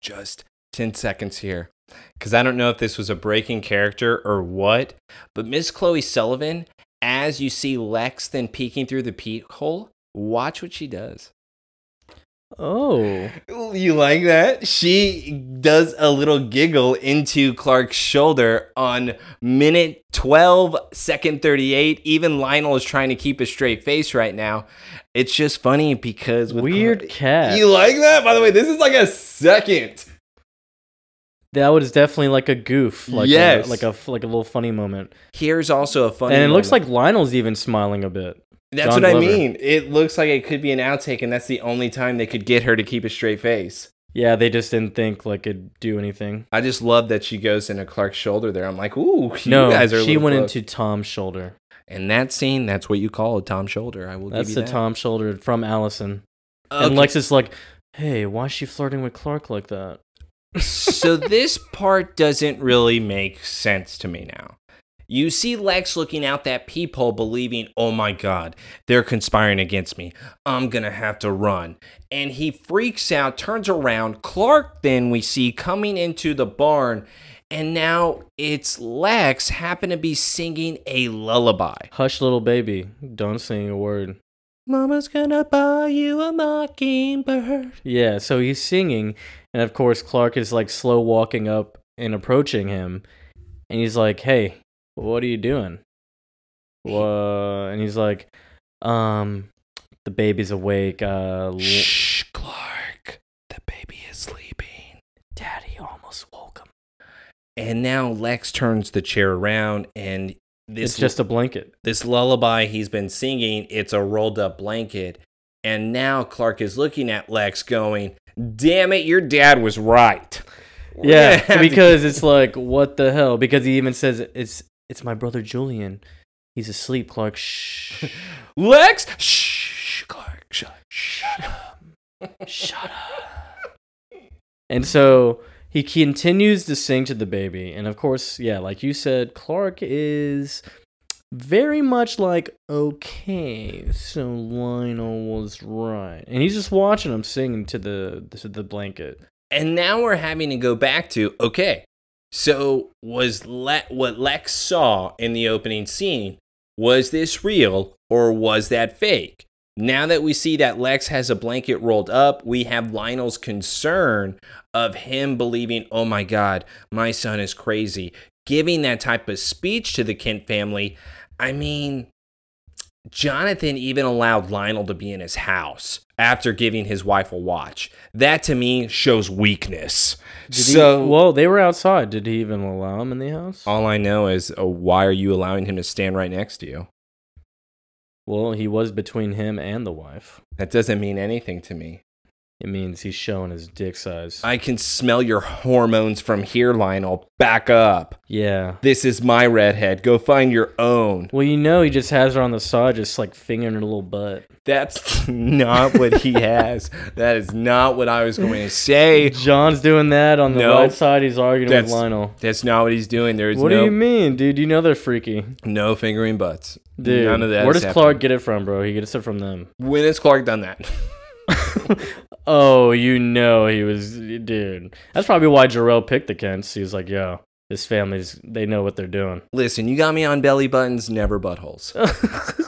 just 10 seconds here because I don't know if this was a breaking character or what, but Miss Chloe Sullivan, as you see Lex then peeking through the peek hole, watch what she does. Oh. You like that? She does a little giggle into Clark's shoulder on minute 12, second 38. Even Lionel is trying to keep a straight face right now. It's just funny because with Weird Clark- cat. You like that? By the way, this is like a second. That was definitely like a goof, like Yes. a, like a like a little funny moment. Here's also a funny and it looks like Lionel's even smiling a bit. That's John what I mean. It looks like it could be an outtake, and that's the only time they could get her to keep a straight face. Yeah, they just didn't think like it'd do anything. I just love that she goes into Clark's shoulder there. I'm like, ooh, you no, guys are she went close. into Tom's shoulder. And that scene, that's what you call a Tom shoulder. I will That's give the you that. Tom shoulder from Allison. Okay. And Lex is like, "Hey, why is she flirting with Clark like that?" so this part doesn't really make sense to me now. You see Lex looking out that peephole, believing, oh my God, they're conspiring against me. I'm going to have to run. And he freaks out, turns around. Clark, then we see coming into the barn. And now it's Lex happen to be singing a lullaby. Hush, little baby, don't sing a word. Mama's gonna buy you a mockingbird. Yeah, so he's singing, and of course Clark is like slow walking up and approaching him, and he's like, "Hey, what are you doing?" Whoa. And he's like, "Um, the baby's awake. Uh, Shh, Clark. The baby is sleeping. Daddy almost woke him. And now Lex turns the chair around, and this It's just a blanket. this lullaby he's been singing, it's a rolled up blanket. And now Clark is looking at Lex going, Damn it, your dad was right. We're Yeah, because it's like, what the hell? Because he even says it's it's my brother Julian. He's asleep, Clark. Shh. Lex, shh, Clark, shut, shut up. Shut up. And so he continues to sing to the baby. And of course, yeah, like you said, Clark is very much like, okay, so Lionel was right. And he's just watching him sing to the to the blanket. And now we're having to go back to okay, so was Le- what Lex saw in the opening scene, was this real or was that fake? Now that we see that Lex has a blanket rolled up, we have Lionel's concern of him believing, oh my God, my son is crazy. Giving that type of speech to the Kent family, I mean, Jonathan even allowed Lionel to be in his house after giving his wife a watch. That to me shows weakness. Did he- so, well, they were outside. Did he even allow him in the house? all I know is uh, why are you allowing him to stand right next to you? Well, he was between him and the wife. That doesn't mean anything to me. It means he's showing his dick size. I can smell your hormones from here, Lionel. Back up. yeah. This is my redhead. Go find your own. Well, you know, he just has her on the side, just like fingering her little butt. That's not what he has. That is not what I was going to say. John's doing that on the No. right side. He's arguing That's- with Lionel. That's not what he's doing. There is What no do you mean, dude? You know they're freaky, no fingering butts. dude. None of that. Where is does Clark get it from, bro? He gets it from them. When has Clark done that? oh, you know he was, dude. That's probably why Jor-El picked the Kents. He's like, "Yo, this family's they know what they're doing." Listen, you got me on belly buttons, never buttholes.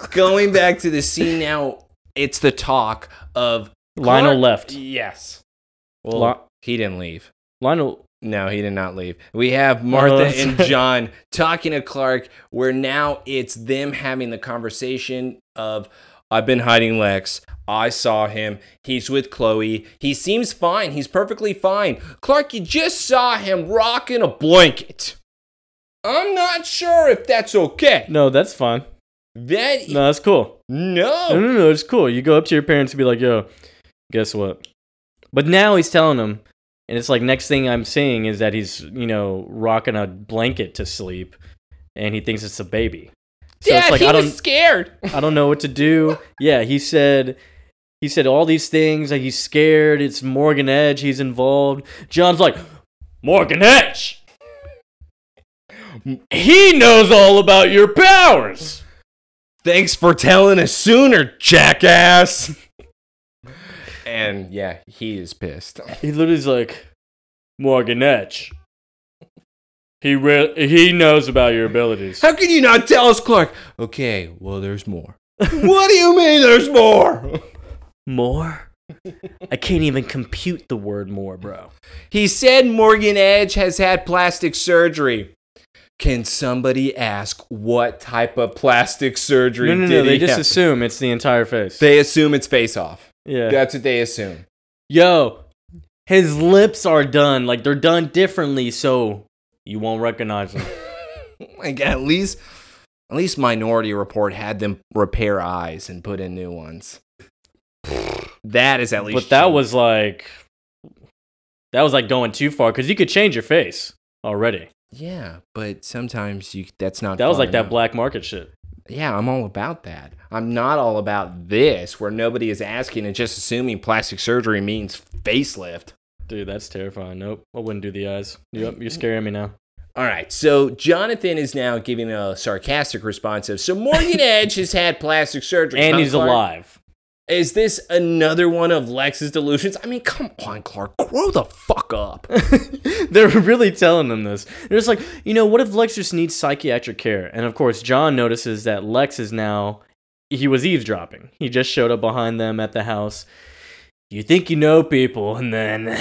Going back to the scene now, it's the talk of Lionel Clark- left. Yes. Well, he didn't leave. Lionel, No, he did not leave. We have Martha Oh, and. John talking to Clark, where now it's them having the conversation of, I've been hiding Lex. I saw him. He's with Chloe. He seems fine. He's perfectly fine. Clark, you just saw him rocking a blanket. I'm not sure if that's okay. no, that's fine. That No, that's cool. no. No, no, no, it's cool. You go up to your parents and be like, "Yo, guess what?" But now he's telling them, and it's like next thing I'm seeing is that he's you know rocking a blanket to sleep, and he thinks it's a baby. So Dad, it's like he I don't, was scared. I don't know what to do. Yeah, he said, he said all these things. Like he's scared. It's Morgan Edge. He's involved. John's like, Morgan Edge. He knows all about your powers. Thanks for telling us sooner, jackass. and yeah, he is pissed. He literally's like, Morgan Edge. He re- he knows about your abilities. How can you not tell us, Clark? Okay, well, there's more. what do you mean there's more? More? I can't even compute the word more, bro. He said Morgan Edge has had plastic surgery. Can somebody ask what type of plastic surgery No, no, did no. They he just have? assume it's the entire face. They assume it's face off. yeah. That's what they assume. Yo, his lips are done. Like they're done differently, so you won't recognize him. Like at least, at least Minority Report had them repair eyes and put in new ones. That is at least. but that cheap. was like, that was like going too far because you could change your face already. Yeah, but sometimes you that's not. That was like that black market shit. Yeah, I'm all about that. I'm not all about this, where nobody is asking and just assuming plastic surgery means facelift. Dude, that's terrifying. Nope, I wouldn't do the eyes. Yep, you're scaring me now. All right, so Jonathan is now giving a sarcastic response of, so Morgan Edge has had plastic surgery. And he's Clark? alive. Is this another one of Lex's delusions? I mean, come on, Clark, grow the fuck up. They're really telling them this. They're just like, you know, what if Lex just needs psychiatric care? And of course, John notices that Lex is now he was eavesdropping. He just showed up behind them at the house. You think you know people, and then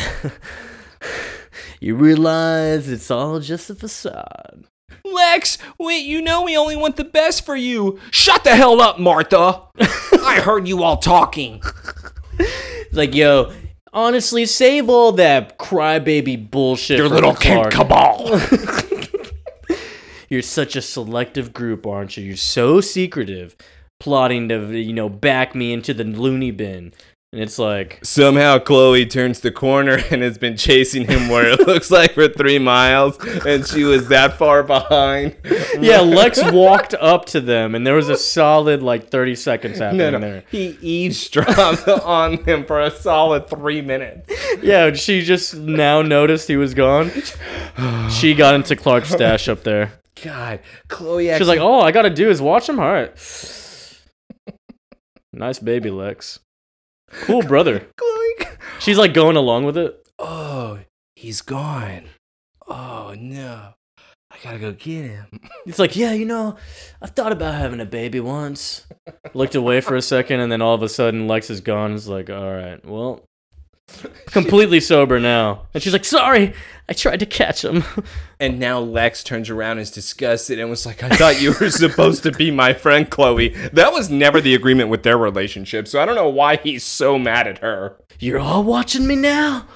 you realize it's all just a facade. Lex, wait, you know we only want the best for you. Shut the hell up, Martha. I heard you all talking. It's like, yo, honestly, save all that crybaby bullshit. Your little kid cabal. You're such a selective group, aren't you? You're so secretive, plotting to, you know, back me into the loony bin. And it's like, Somehow Chloe turns the corner and has been chasing him where it looks like for three miles, and she was that far behind. yeah, Lex walked up to them, and there was a solid like 30 seconds happening No, no. there. He eavesdropped on him for a solid three minutes. Yeah, she just now noticed he was gone. She got into Clark's stash up there. God, Chloe. She's like, "All I gotta do is watch him." All right. Nice baby, Lex. Cool brother. She's like going along with it. Oh, he's gone. Oh no, I gotta go get him. It's like, yeah, you know, I thought about having a baby once. Looked away for a second, and then all of a sudden, Lex is gone. It's like, all right, well, completely sober now. And she's like, sorry, I tried to catch him. And now Lex turns around and is disgusted and was like, I thought you were supposed to be my friend, Chloe. That was never the agreement with their relationship, so I don't know why he's so mad at her. You're all watching me now.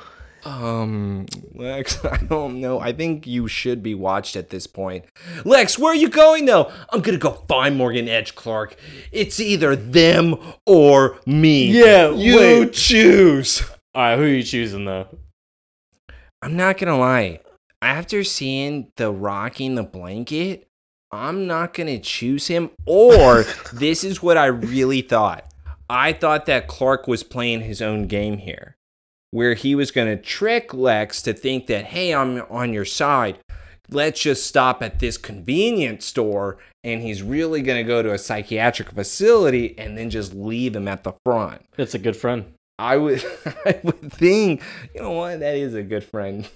Um, Lex, I don't know. I think you should be watched at this point. Lex, where are you going though? I'm gonna go find Morgan Edge Clark. It's either them or me. Yeah, you wait. choose. All right, who are you choosing though? I'm not gonna lie. After seeing the rocking the blanket, I'm not gonna choose him. Or this is what I really thought. I thought that Clark was playing his own game here, where he was gonna trick Lex to think that, hey, I'm on your side. Let's just stop at this convenience store, and he's really gonna go to a psychiatric facility and then just leave him at the front. That's a good friend. I would, I would think, you know what, that is a good friend.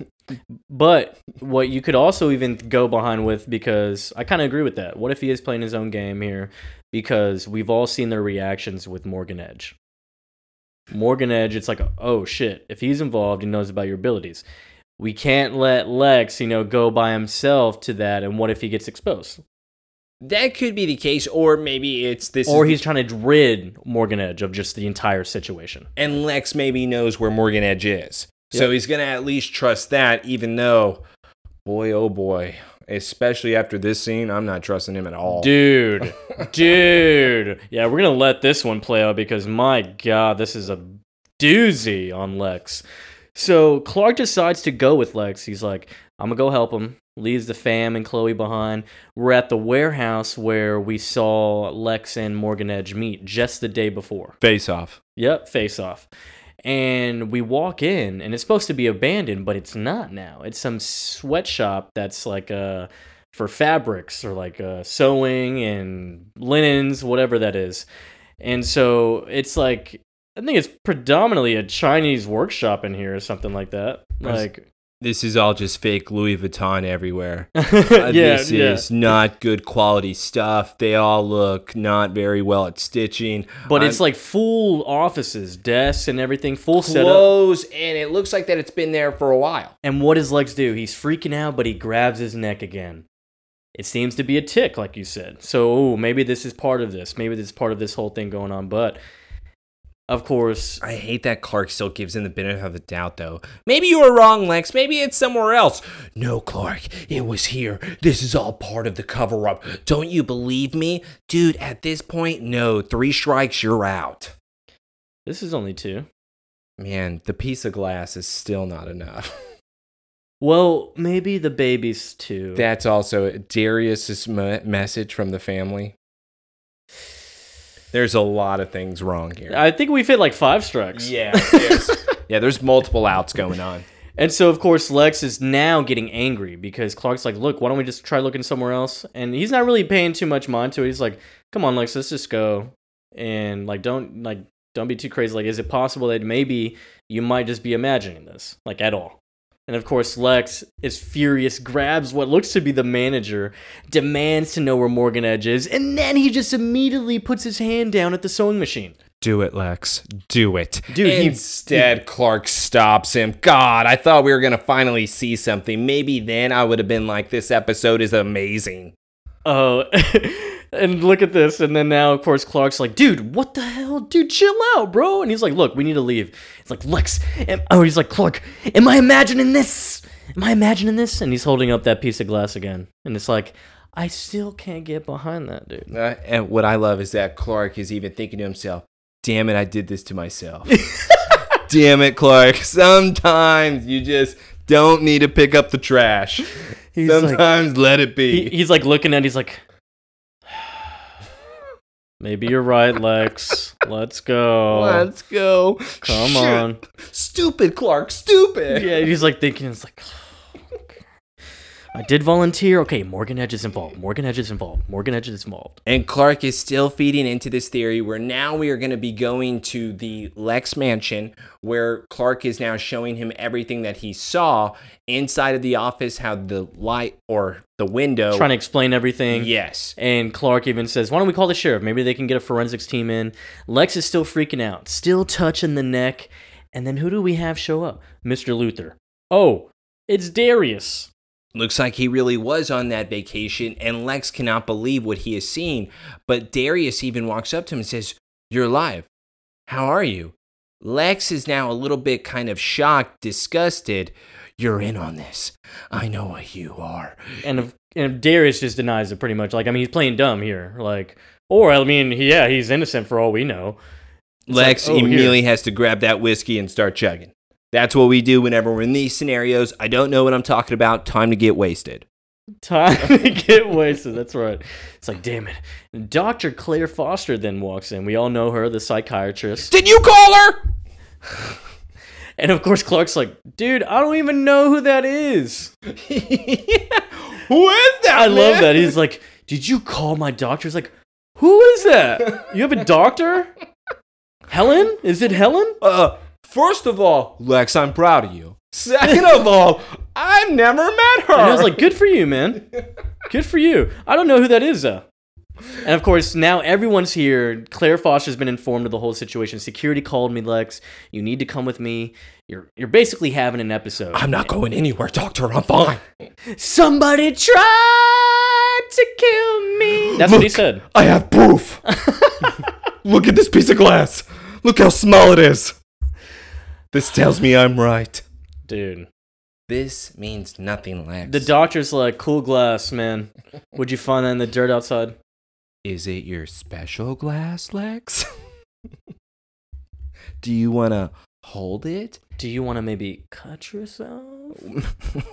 But what you could also even go behind with, because I kind of agree with that. What if he is playing his own game here? Because we've all seen their reactions with Morgan Edge. Morgan Edge, it's like, oh shit, if he's involved, he knows about your abilities. We can't let Lex, you know, go by himself to that. And what if he gets exposed? That could be the case, or maybe it's this. Or he's trying to rid Morgan Edge of just the entire situation. and Lex maybe knows where Morgan Edge is, so Yep. he's gonna at least trust that. Even though, boy, oh boy, especially after this scene, I'm not trusting him at all. Dude, dude. Yeah, we're going to let this one play out because my God, this is a doozy on Lex. So Clark decides to go with Lex. He's like, I'm going to go help him. Leaves the fam and Chloe behind. We're at the warehouse where we saw Lex and Morgan Edge meet just the day before. Face off. Yep, face off. And we walk in, and it's supposed to be abandoned, but it's not now. It's some sweatshop that's like uh, for fabrics or like uh, sewing and linens, whatever that is. And so it's like, I think it's predominantly a Chinese workshop in here or something like that. Like, This is all just fake Louis Vuitton everywhere. yeah, Uh, this yeah. is not good quality stuff. They all look not very well at stitching. But it's like full offices, desks, and everything, full setup. clothes, and it looks like that it's been there for a while. And what does Lex do? He's freaking out, but he grabs his neck again. It seems to be a tick, like you said. So ooh, maybe this is part of this. Maybe this is part of this whole thing going on. But of course, I hate that Clark still gives him the benefit of the doubt, though. Maybe you were wrong, Lex. Maybe it's somewhere else. No, Clark, it was here. This is all part of the cover up. Don't you believe me? Dude, at this point, no. Three strikes, you're out. this is only two. Man, the piece of glass is still not enough. Well, maybe the baby's too. That's also Darius's me- message from the family. There's a lot of things wrong here. I think we've hit like five strikes. yeah, there's, yeah, there's multiple outs going on. And so, of course, Lex is now getting angry because Clark's like, look, why don't we just try looking somewhere else? And he's not really paying too much mind to it. He's like, come on, Lex, let's just go. And like, don't like, don't be too crazy. Like, is it possible that maybe you might just be imagining this, like, at all? And of course, Lex is furious, grabs what looks to be the manager, demands to know where Morgan Edge is, and then he just immediately puts his hand down at the sewing machine. Do it, Lex. Do it. Dude, he- Instead, Clark stops him. God, I thought we were going to finally see something. Maybe then I would have been like, this episode is amazing. Oh, and look at this. And then now, of course, Clark's like, dude, what the hell? Dude, chill out, bro. And he's like, look, we need to leave. It's like, Lex, am, oh, he's like, Clark, am I imagining this? Am I imagining this? And he's holding up that piece of glass again. And it's like, I still can't get behind that, dude. Uh, and what I love is that Clark is even thinking to himself, damn it, I did this to myself. damn it, Clark. Sometimes you just don't need to pick up the trash. He's like- Sometimes let it be. He, he's like looking at he's like, maybe you're right, Lex. Let's go. Let's go. Come Shit. on. Stupid Clark, stupid. Yeah, he's like thinking, it's like, I did volunteer. Okay, Morgan Edge is involved. Morgan Edge is involved. Morgan Edge is involved. And Clark is still feeding into this theory where now we are going to be going to the Lex mansion where Clark is now showing him everything that he saw inside of the office, how the light or the window. Trying to explain everything. yes. And Clark even says, Why don't we call the sheriff? Maybe they can get a forensics team in. Lex is still freaking out, still touching the neck. And then who do we have show up? Mr. Luthor. Oh, it's Darius. Looks like he really was on that vacation, and Lex cannot believe what he is seeing. But Darius even walks up to him and says, You're alive. How are you? Lex is now a little bit kind of shocked, disgusted. You're in on this. I know what you are. And if, and if Darius just denies it pretty much. Like, I mean, he's playing dumb here. Like, or, I mean, yeah, he's innocent for all we know. It's Lex like, oh, here. immediately has to grab that whiskey and start chugging. That's what we do whenever we're in these scenarios. I don't know what I'm talking about. Time to get wasted. Time to get wasted. That's right. It's like, damn it. And Dr. Claire Foster then walks in. We all know her, the psychiatrist. Did you call her? And of course, Clark's like, dude, I don't even know who that is. Who is that? I love that. He's like, did you call my doctor? He's like, who is that? You have a doctor? Helen? Is it Helen? Uh, first of all, Lex, I'm proud of you. Second of all, I've never met her. And I was like, good for you, man. Good for you. I don't know who that is, though. And of course, now everyone's here. Claire Foster's been informed of the whole situation. Security called me, Lex. You need to come with me. You're you're basically having an episode. I'm not going anywhere, Doctor. I'm fine. Somebody tried to kill me. That's what he said. I have proof. Look at this piece of glass. Look how small it is. This tells me I'm right. Dude. This means nothing, Lex. The doctor's like, cool glass, man. Would you find that in the dirt outside? Is it your special glass, Lex? Do you want to hold it? Do you want to maybe cut yourself?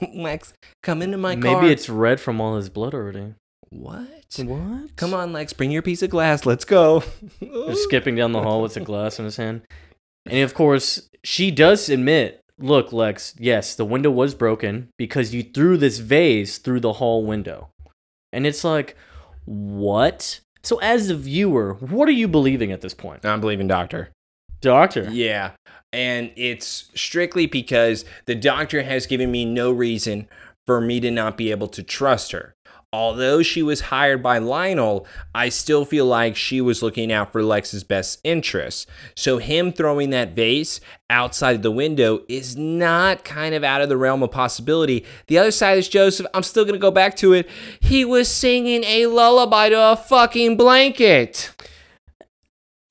Lex, come into my car. Maybe it's red from all his blood already. What? What? Come on, Lex, bring your piece of glass. Let's go. Just skipping down the hall with a glass in his hand. And of course, she does admit, look, Lex, yes, the window was broken because you threw this vase through the hall window. And it's like, what? So, as a viewer, what are you believing at this point? I'm believing doctor. Doctor. Yeah. And it's strictly because the doctor has given me no reason for me to not be able to trust her. Although she was hired by Lionel, I still feel like she was looking out for Lex's best interests. So, him throwing that vase outside the window is not kind of out of the realm of possibility. The other side is Joseph. I'm still going to go back to it. He was singing a lullaby to a fucking blanket.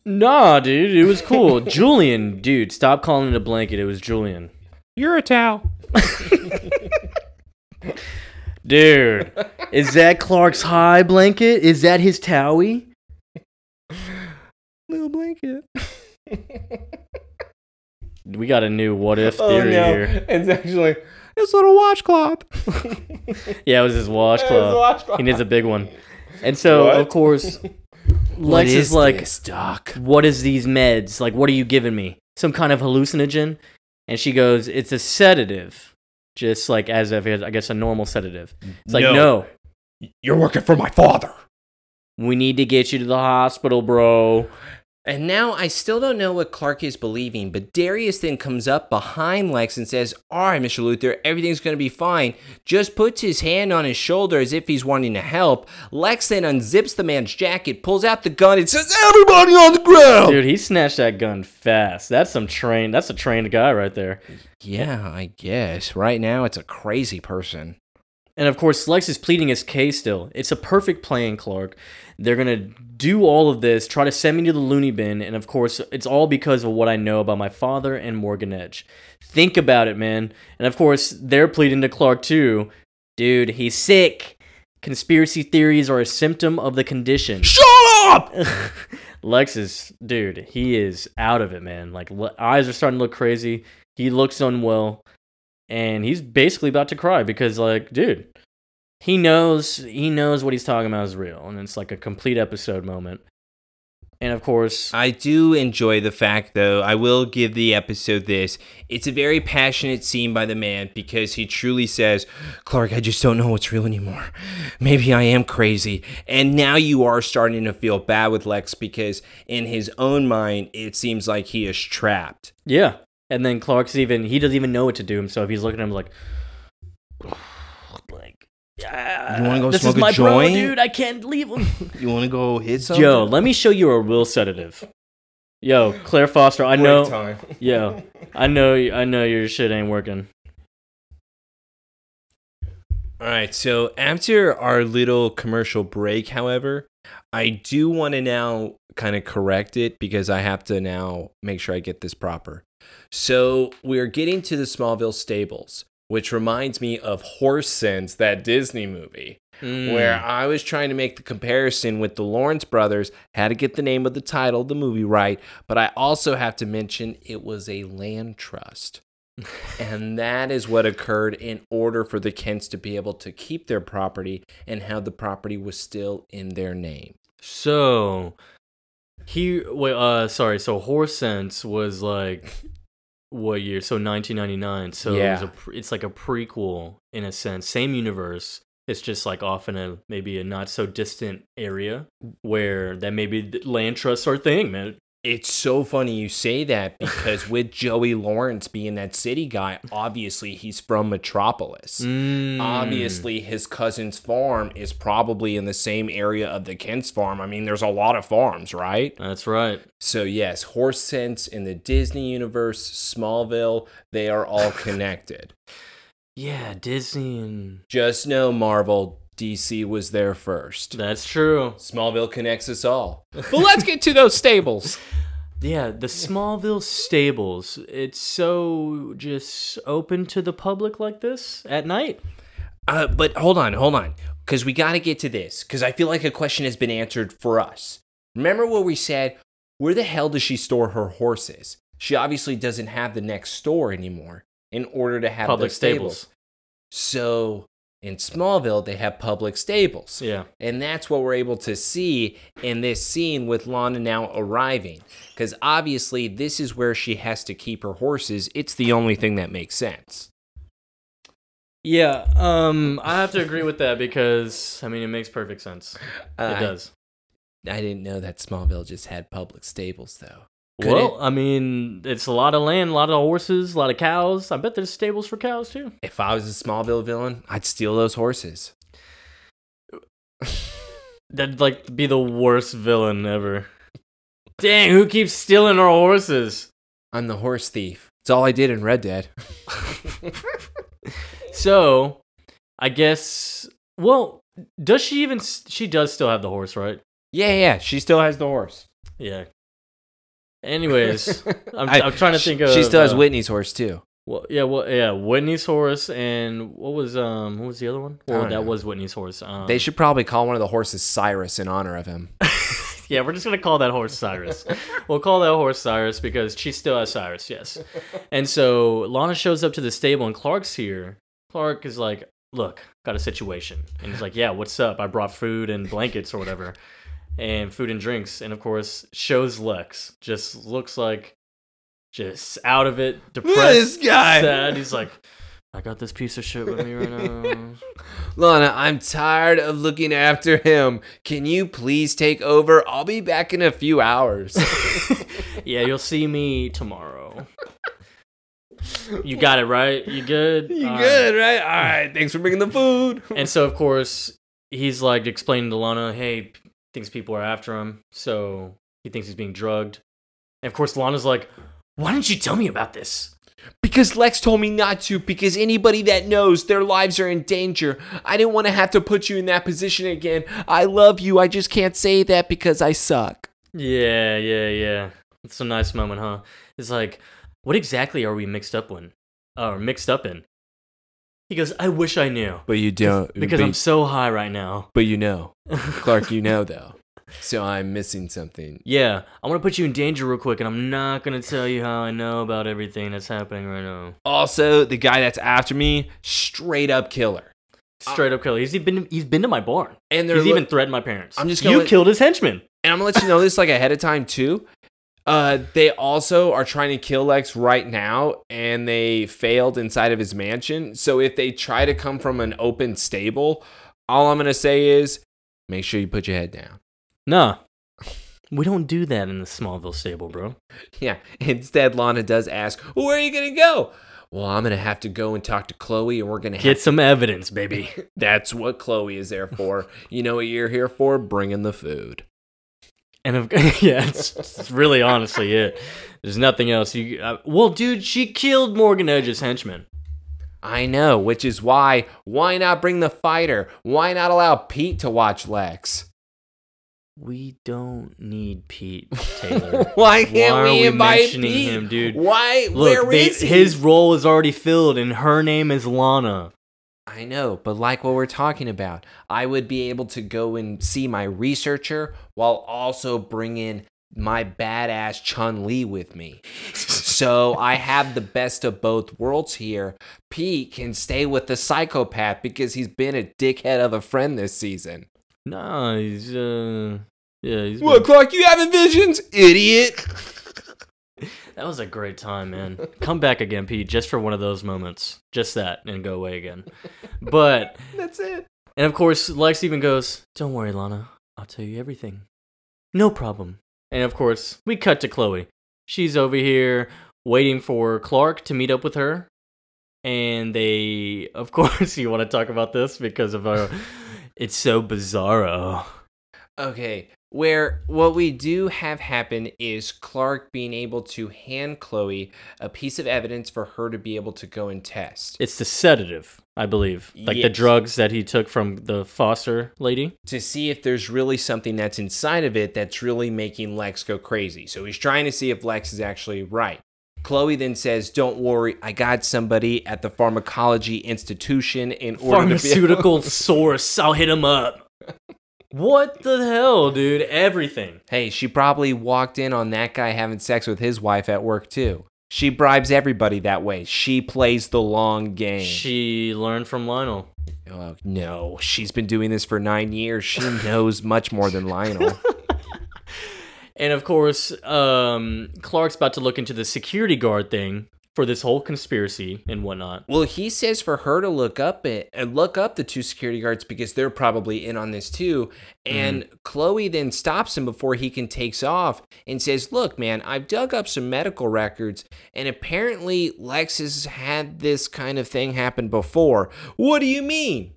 Nah, dude, it was cool. Julian, dude, stop calling it a blanket. It was Julian. You're a towel. Dude, is that Clark's high blanket? Is that his towie? Little blanket. We got a new what if Oh theory no! here. It's actually this little washcloth. Yeah, it was his washcloth. washcloth. He needs a big one. And so, What? of course, Lex is, like, Doc? What is these meds? Like, what are you giving me? Some kind of hallucinogen? And she goes, It's a sedative. Just like as if I guess, a normal sedative. It's like, No. no, You're working for my father. we need to get you to the hospital, bro. And now I still don't know what Clark is believing, but Darius then comes up behind Lex and says, All right, Mr. Luthor, everything's going to be fine. Just puts his hand on his shoulder as if he's wanting to help. Lex then unzips the man's jacket, pulls out the gun, and says, Everybody on the ground! Dude, he snatched that gun fast. That's some trained. That's a trained guy right there. Yeah, I guess. Right now, it's a crazy person. And of course, Lex is pleading his case still. It's a perfect plan, Clark. They're going to do all of this, try to send me to the loony bin, and of course, it's all because of what I know about my father and Morgan Edge. Think about it, man. And of course, they're pleading to Clark too. Dude, he's sick. Conspiracy theories are a symptom of the condition. Shut up! Lex is, dude, he is out of it, man. Like, eyes are starting to look crazy. He looks unwell. And he's basically about to cry because, like, dude, he knows he knows what he's talking about is real, and it's like a complete episode moment. And of course, I do enjoy the fact, though, I will give the episode this. It's a very passionate scene by the man because he truly says, Clark, I just don't know what's real anymore. Maybe I am crazy. And now you are starting to feel bad with Lex because, in his own mind, it seems like he is trapped. yeah. And then Clark's even he doesn't even know what to do himself. He's looking at him like, like, yeah, You wanna go ah, this smoke is a my bro, dude. I can't leave him. You want to go hit something? Yo, let me show you a real sedative. Yo, Claire Foster, I know. time. Yo, I know. I know your shit ain't working. All right, so after our little commercial break, however, I do want to now kind of correct it because I have to now make sure I get this proper. So we're getting to the Smallville stables, which reminds me of Horse Sense, that Disney movie, hmm. where I was trying to make the comparison with the Lawrence brothers, had to get the name of the title of the movie right, but I also have to mention it was a land trust. and that is what occurred in order for the Kents to be able to keep their property and how the property was still in their name. So he wait. Uh, sorry. So Horse Sense was like what year? So 1999. So it was a, it's like a prequel in a sense. Same universe. It's just like off in a maybe a not so distant area where that maybe land trusts are thing, man. It's so funny you say that because with Joey Lawrence being that city guy, obviously he's from Metropolis. Mm. Obviously, his cousin's farm is probably in the same area of the Kent's farm. I mean, there's a lot of farms, right? That's right. So, yes, Horse Sense in the Disney universe, Smallville, they are all connected. Yeah, Disney and Just know, Marvel, DC was there first. that's true. Smallville connects us all. But let's get to those stables. Yeah, the Smallville stables. It's so just open to the public like this at night. Uh, but hold on, hold on, because we got to get to this, because I feel like a question has been answered for us. Remember what we said? Where the hell does she store her horses? She obviously doesn't have the next store anymore in order to have Public the stables. stables. So in Smallville, they have public stables. Yeah. And that's what we're able to see in this scene with Lana now arriving. Because obviously, this is where she has to keep her horses. It's the only thing that makes sense. Yeah, um, I have to agree with that because I mean it makes perfect sense. Uh, It does. I didn't know that Smallville just had public stables, though. Could well, I mean, it's a lot of land, a lot of horses, a lot of cows. I bet there's stables for cows too. If I was a Smallville villain, I'd steal those horses. That'd like be the worst villain ever. Dang, who keeps stealing our horses? I'm the horse thief. It's all I did in Red Dead. So, I guess. Well, does she even? She does still have the horse, right? yeah, yeah, she still has the horse. Yeah. Anyways, I'm, I- I'm trying to she- think of. She still has uh, Whitney's horse, too. Well, yeah, well, yeah, Whitney's horse, and what was um, what was the other one? Well, that know. was Whitney's horse. Um, They should probably call one of the horses Cyrus in honor of him. yeah, we're just gonna call that horse Cyrus. we'll call that horse Cyrus because she still has Cyrus, yes. And so Lana shows up to the stable, and Clark's here. Clark is like, "Look, got a situation," and he's like, "Yeah, what's up? I brought food and blankets or whatever, and food and drinks." And of course, shows Lex just looks like just out of it, depressed, this guy. sad. He's like, I got this piece of shit with me right now. Lana, I'm tired of looking after him. Can you please take over? I'll be back in a few hours. yeah, you'll see me tomorrow. You got it right. You good? you All right. good, right? All right. Thanks for bringing the food. And so, of course, he's like explaining to Lana, hey, thinks people are after him. So he thinks he's being drugged. And of course, Lana's like, why didn't you tell me about this? Because Lex told me not to, because anybody that knows their lives are in danger. I didn't want to have to put you in that position again. I love you. I just can't say that because I suck. Yeah, yeah, yeah. It's a nice moment, huh? It's like, what exactly are we mixed up in? Or mixed up in? He goes, I wish I knew. But you don't. Because I'm so high right now. But you know. Clark, you know, though. So I'm missing something. Yeah, I'm going to put you in danger real quick, and I'm not gonna tell you how I know about everything that's happening right now. Also, the guy that's after me, straight up killer. Straight up killer. He's been he's been to my barn. And He's lo- even threatened my parents. I'm just gonna you let- killed his henchman. and I'm gonna let you know this like ahead of time too. Uh, they also are trying to kill Lex right now, and they failed inside of his mansion. So if they try to come from an open stable, all I'm gonna say is make sure you put your head down. Nah, we don't do that in the Smallville stable, bro. Yeah. Instead, Lana does ask, "Where are you gonna go?" Well, I'm gonna have to go and talk to Chloe, and we're gonna have Get some evidence, baby. That's what Chloe is there for. you know what you're here for? Bringing the food. And of, yeah, it's, it's really honestly it. There's nothing else. You uh, well, dude, she killed Morgan Edge's henchman. I know, which is why why not bring the fighter? Why not allow Pete to watch Lex? We don't need Pete Taylor. why can't Why we we invite Pete? him, dude? Why? Look, where they- is he? his role is already filled, and her name is Lana. I know, but like what we're talking about, I would be able to go and see my researcher while also bring in my badass Chun Li with me. so I have the best of both worlds here. Pete can stay with the psychopath because he's been a dickhead of a friend this season. Nah, he's uh, yeah, he's. What, been- Clark? You having visions, idiot? That was a great time, man. Come back again, Pete, just for one of those moments, just that, and go away again. But That's it. and of course, Lex even goes, "Don't worry, Lana, I'll tell you everything. No problem." And of course, we cut to Chloe. She's over here waiting for Clark to meet up with her. And they, of course, you want to talk about this because of our. It's so bizarro. Okay, where what we do have happen is Clark being able to hand Chloe a piece of evidence for her to be able to go and test It's the sedative, I believe. Like the drugs that he took from the foster lady. to see if there's really something that's inside of it that's really making Lex go crazy. So he's trying to see if Lex is actually right. Chloe then says, "Don't worry, I got somebody at the pharmacology institution in order Pharmaceutical source. I'll hit him up. What the hell, dude? Everything. Hey, she probably walked in on that guy having sex with his wife at work too. She bribes everybody that way. She plays the long game. She learned from Lionel. Oh, no, she's been doing this for nine years. She knows much more than Lionel. And of course, um, Clark's about to look into the security guard thing for this whole conspiracy and whatnot. well, he says for her to look up it and look up the two security guards because they're probably in on this too. Mm-hmm. And Chloe then stops him before he can takes off and says, "Look, man, I've dug up some medical records, and apparently Lex has had this kind of thing happen before. What do you mean?"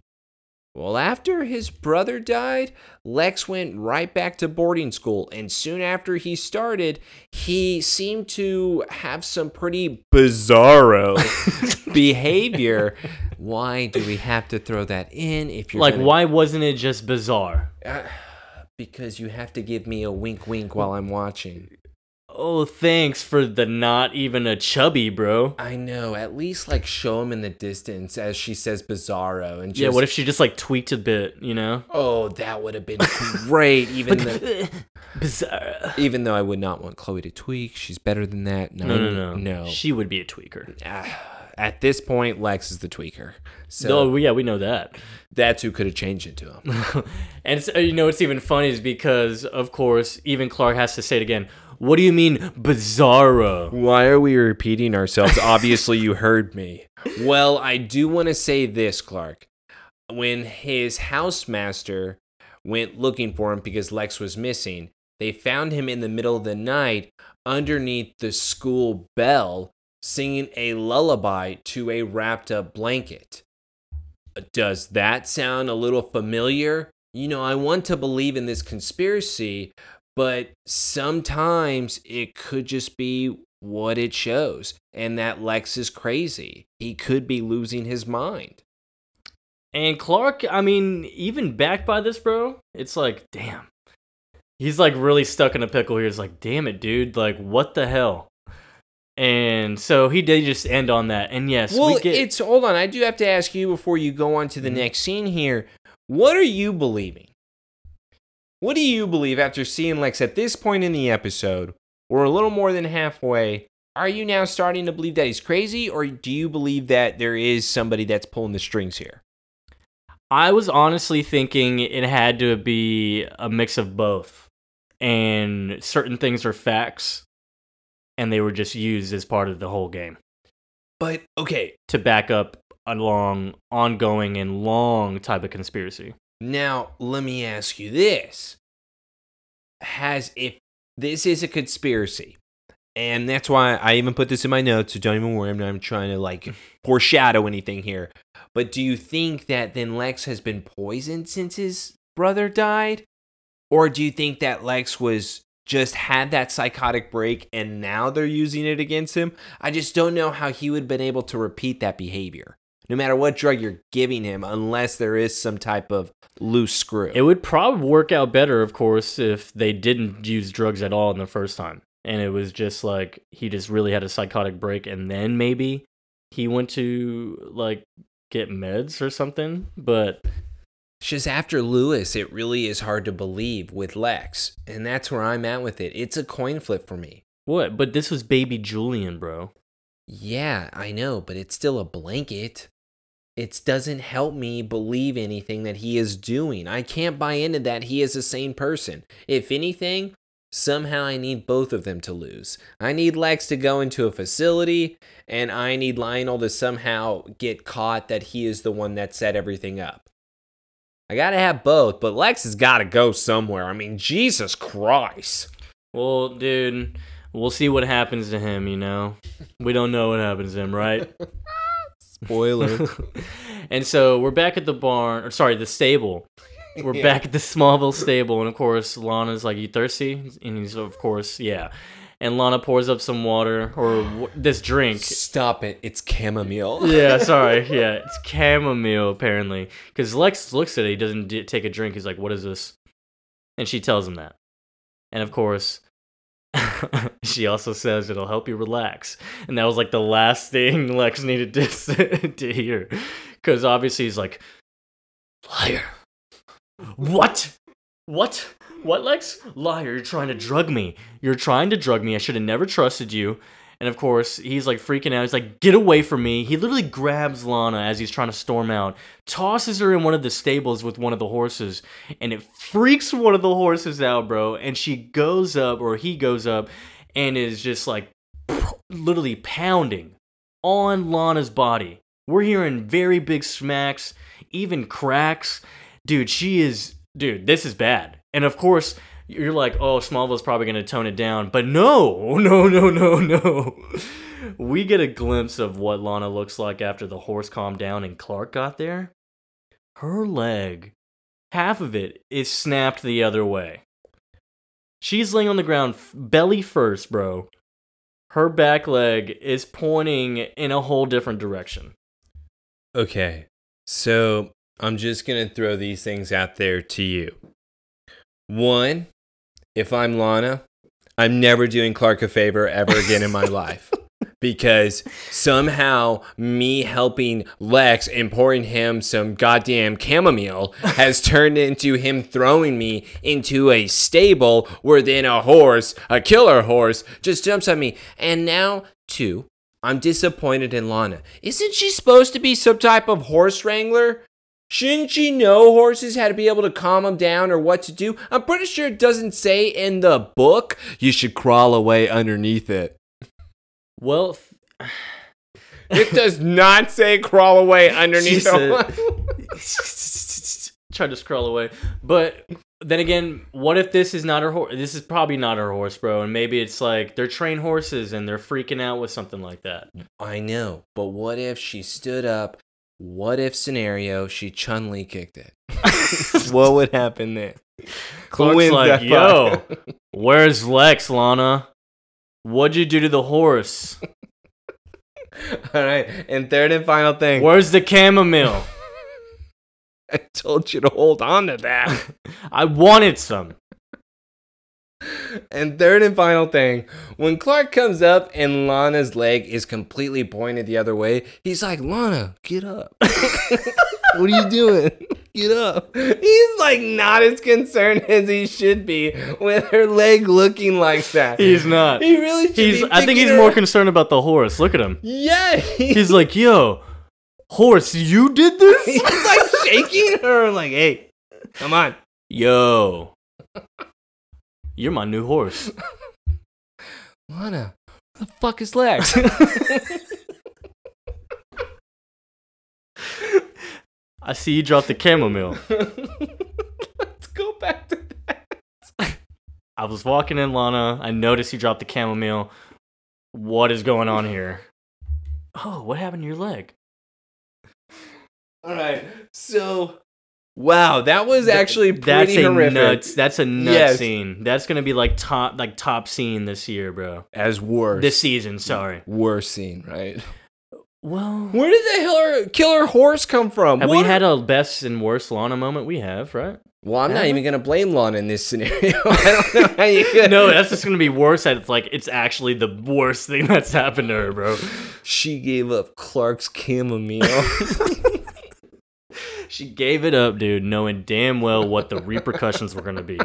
Well, after his brother died, Lex went right back to boarding school, and soon after he started, he seemed to have some pretty bizarro behavior. Why do we have to throw that in if you're Like, gonna- why wasn't it just bizarre? Uh, because you have to give me a wink wink while I'm watching. Oh, thanks for the not even a chubby, bro. I know, at least like show him in the distance as she says bizarro and just yeah, what if she just like tweaked a bit, you know? Oh, that would have been great even though Bizarre. even though I would not want Chloe to tweak. She's better than that. No, no, no. No. no. She would be a tweaker. Ah, At this point, Lex is the tweaker. So No, yeah, we know that. that's who could have changed it to him. and it's, you know what's even funny is because, of course, even Clark has to say it again. What do you mean, bizarro? Why are we repeating ourselves? Obviously, you heard me. Well, I do want to say this, Clark. When his housemaster went looking for him because Lex was missing, they found him in the middle of the night underneath the school bell singing a lullaby to a wrapped up blanket. Uh, does that sound a little familiar? You know, I want to believe in this conspiracy, but sometimes it could just be what it shows, and that Lex is crazy. He could be losing his mind. And Clark, I mean, even backed by this, bro, it's like, damn. He's like really stuck in a pickle here. He's like, damn it, dude. Like, what the hell? And so he did just end on that. And yes, well, we get it's hold on. I do have to ask you before you go on to the Mhm. next scene here. What are you believing? What do you believe after seeing Lex at this point in the episode? We're a little more than halfway. Are you now starting to believe that he's crazy, or do you believe that there is somebody that's pulling the strings here? I was honestly thinking it had to be a mix of both. And certain things are facts and they were just used as part of the whole game But okay, to back up a long, ongoing, and long type of conspiracy. Now, let me ask you this. Has if this is a conspiracy, and that's why I even put this in my notes, so don't even worry, I'm not even trying to like foreshadow anything here. But do you think that then Lex has been poisoned since his brother died? Or do you think that Lex was just had that psychotic break and now they're using it against him? I just don't know how he would have been able to repeat that behavior. No matter what drug you're giving him, unless there is some type of loose screw. It would probably work out better, of course, if they didn't use drugs at all in the first time. And it was just like he just really had a psychotic break, and then maybe he went to like get meds or something. But It's just after Lewis, it really is hard to believe with Lex. And that's where I'm at with it. It's a coin flip for me. what? But this was baby Julian, bro. Yeah, I know, but it's still a blanket. It doesn't help me believe anything that he is doing. I can't buy into that he is a sane person. If anything, somehow I need both of them to lose. I need Lex to go into a facility, and I need Lionel to somehow get caught that he is the one that set everything up. I gotta have both, but Lex has gotta go somewhere. I mean, Jesus Christ. Well, dude, we'll see what happens to him, you know? We don't know what happens to him, right? Spoiler. and so we're back at the barn, or sorry, the stable. We're Yeah. back at the Smallville stable, and of course, Lana's like, "You thirsty?" And he's, of course, yeah. And Lana pours up some water or w- this drink. Stop it. It's chamomile. Yeah, sorry. Yeah, it's chamomile apparently. Because Lex looks at it, he doesn't d- take a drink. He's like, "What is this?" And she tells him that. And of course, she also says it'll help you relax. And that was like the last thing Lex needed to to hear, because obviously he's like, "Liar! What? What? What, Lex? Liar! You're trying to drug me. You're trying to drug me. I should have never trusted you." And of course, he's like freaking out. He's like, get away from me. He literally grabs Lana as he's trying to storm out, tosses her in one of the stables with one of the horses, and it freaks one of the horses out, bro. And she goes up, or he goes up, and is just like literally pounding on Lana's body. We're hearing very big smacks, even cracks. Dude, she is, dude, this is bad. And of course, you're like, oh, Smallville's probably going to tone it down. But no, no, no, no, no. We get a glimpse of what Lana looks like after the horse calmed down and Clark got there. Her leg, half of it, is snapped the other way. She's laying on the ground, f- belly first, bro. Her back leg is pointing in a whole different direction. Okay, so I'm just gonna throw these things out there to you. One, if I'm Lana, I'm never doing Clark a favor ever again in my life. Because somehow me helping Lex and pouring him some goddamn chamomile has turned into him throwing me into a stable where then a horse, a killer horse, just jumps on me. And now, two, I'm disappointed in Lana. Isn't she supposed to be some type of horse wrangler? Shouldn't she know horses how to be able to calm them down or what to do? I'm pretty sure it doesn't say in the book you should crawl away underneath it. Well, It does not say crawl away underneath She the said- tried to crawl away. But then again, what if this is not her horse? This is probably not her horse, bro. And maybe it's like they're trained horses and they're freaking out with something like that. I know, but what if she stood up? What if scenario she Chun Li kicked it? what would happen then? Clark's wins like, yo, where's Lex, Lana? What'd you do to the horse? All right, and third and final thing, Where's the chamomile? I told you to hold on to that. I wanted some. And third and final thing, when Clark comes up and Lana's leg is completely pointed the other way, he's like, Lana, get up. What are you doing? Get up. He's like not as concerned as he should be with her leg looking like that. He's not. He really should He's. be I think he's her more concerned about the horse. Look at him. Yeah. He's like, yo, horse, you did this? he's like shaking her, like, hey, come on. Yo, you're my new horse. Lana, where the fuck is Lex? I see you dropped the chamomile. Let's go back to that. I was walking in, Lana. I noticed you dropped the chamomile. What is going on here? Oh, what happened to your leg? All right. So, wow, that was actually pretty that's a horrific. nuts. That's a nut Yes. scene. That's gonna be like top, like top scene this year, bro. As worse. This season. Sorry. worst scene, right? Well, Where did the killer, killer horse come from? have What- we had a best and worst Lana moment? We have, right? Well, I'm not we? even gonna blame Lana in this scenario. I don't know how you could. no, that's just gonna be worse. At it's like it's actually the worst thing that's happened to her, bro. She gave up Clark's chamomile. She gave it up, dude, knowing damn well what the repercussions were gonna be.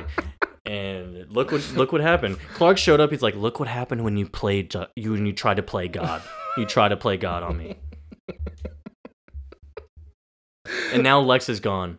And look what look what happened. Clark showed up. He's like, "Look what happened when you played you when you tried to play God. You try to play God on me." And now Lex is gone.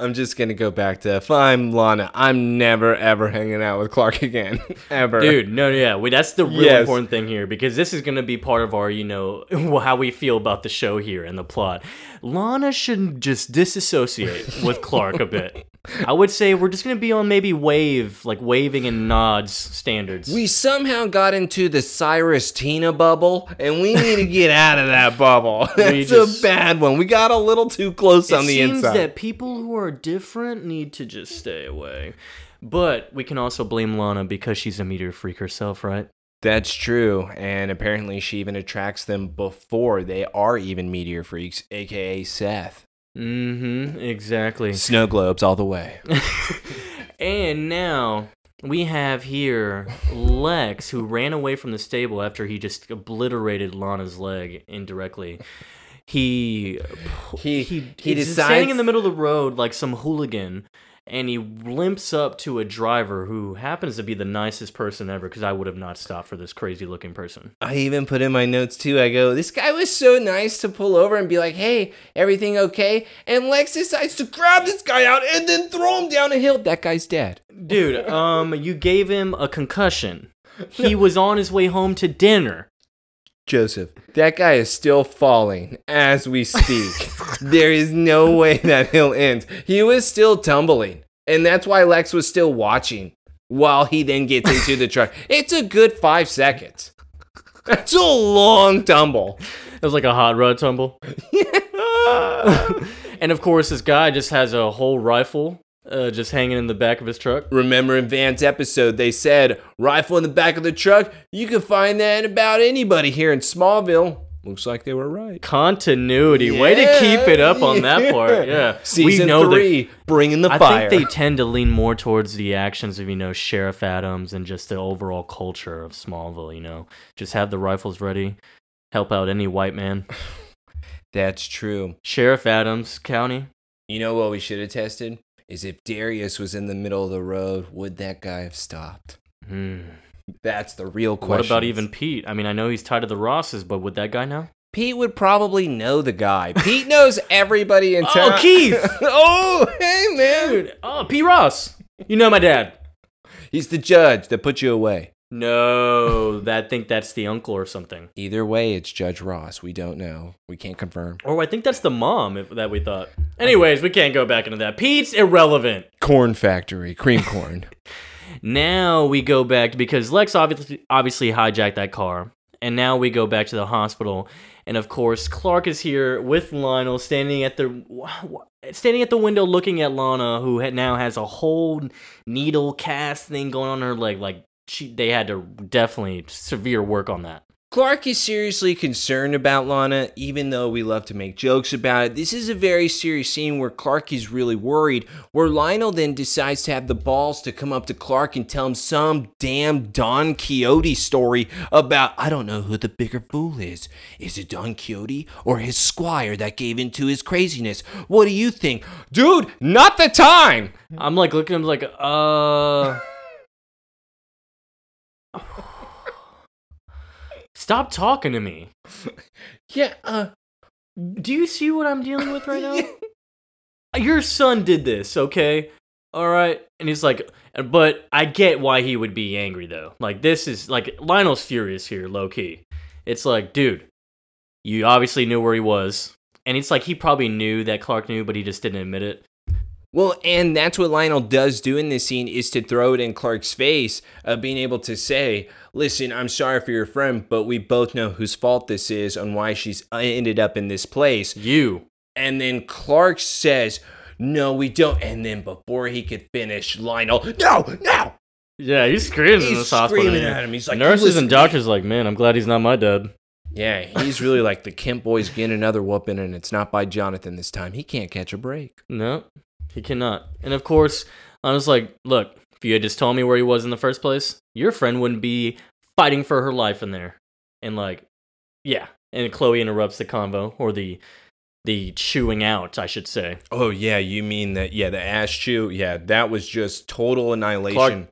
I'm just gonna go back to if I'm Lana, I'm never ever hanging out with Clark again, ever. Dude, no, yeah, wait, that's the real Yes. important thing here because this is going to be part of our, you know, how we feel about the show here and the plot. Lana should just disassociate with Clark a bit. I would say we're just going to be on maybe wave, like waving and nods standards. We somehow got into the Cyrus Tina bubble, and we need to get out of that bubble. That's just- a bad one. We got a little too close on the inside. It seems that people who are different need to just stay away. But we can also blame Lana because she's a meteor freak herself, right? That's true, and apparently she even attracts them before they are even meteor freaks, aka Seth. Mm-hmm. Exactly. Snow globes all the way. and now we have here Lex, who ran away from the stable after he just obliterated Lana's leg indirectly. He He- he, he he's decides- standing in the middle of the road like some hooligan, and he limps up to a driver who happens to be the nicest person ever. Because I would have not stopped for this crazy looking person. I even put in my notes too. I go, this guy was so nice to pull over and be like, hey, everything okay? And Lex decides to grab this guy out and then throw him down a hill. That guy's dead. Dude, um, you gave him a concussion. He was on his way home to dinner. Joseph, that guy is still falling as we speak. there is no way that he'll end. He was still tumbling, and that's why Lex was still watching while he then gets into the truck. It's a good five seconds. That's a long tumble. It was like a hot rod tumble. and of course, this guy just has a whole rifle uh, just hanging in the back of his truck. Remember in Van's episode, they said rifle in the back of the truck. You can find that in about anybody here in Smallville. Looks like they were right. Continuity. Way to keep it up on that part. Yeah. Season we know that- three, bringing the I fire. I think they tend to lean more towards the actions of, you know, Sheriff Adams and just the overall culture of Smallville, you know. Just have the rifles ready, help out any white man. That's true. Sheriff Adams County. You know what we should have tested? Is if Darius was in the middle of the road, would that guy have stopped? Hmm. That's the real question. What about even Pete? I mean, I know he's tied to the Rosses, but would that guy know? Pete would probably know the guy. Pete knows everybody in town. Oh, Keith! oh, hey man. Dude, oh, P. Ross. You know my dad. He's the judge that put you away. No, that I think that's the uncle or something. Either way, it's Judge Ross. We don't know. We can't confirm. Or I think that's the mom if, that we thought. Anyways, we can't go back into that. Pete's irrelevant. Corn factory, cream corn. Now we go back because Lex obviously obviously hijacked that car, and now we go back to the hospital, and of course Clark is here with Lionel standing at the standing at the window looking at Lana, who now has a whole needle cast thing going on her leg. Like she, they had to definitely severe work on that. Clark is seriously concerned about Lana, even though we love to make jokes about it. This is a very serious scene where Clark is really worried, where Lionel then decides to have the balls to come up to Clark and tell him some damn Don Quixote story about, I don't know who the bigger fool is. Is it Don Quixote or his squire that gave in to his craziness? What do you think? Dude, not the time! I'm like looking at him like, uh. Stop talking to me. Yeah, uh. Do you see what I'm dealing with right now? Your son did this, okay? All right. And he's like, but I get why he would be angry though. Like this is like Lionel's furious here, low key. It's like, dude, you obviously knew where he was. And it's like he probably knew that Clark knew, but he just didn't admit it. Well, and that's what Lionel does do in this scene is to throw it in Clark's face of being able to say, "Listen, I'm sorry for your friend, but we both know whose fault this is and why she's uh, ended up in this place." You. And then Clark says, "No, we don't." And then before he could finish, Lionel, "No, no!" Yeah, he's screaming in He's this hospital. screaming at him. He's like, nurses "Listen and to me." doctors like, man, I'm glad he's not my dad. Yeah, he's really like the Kent boys getting another whooping, and it's not by Jonathan this time. He can't catch a break. No, he cannot. And of course, I was like, look, if you had just told me where he was in the first place, your friend wouldn't be fighting for her life in there. And like, yeah. And Chloe interrupts the convo or the the chewing out, I should say. Oh yeah, you mean that? Yeah, the ass chew. Yeah, that was just total annihilation. Clark,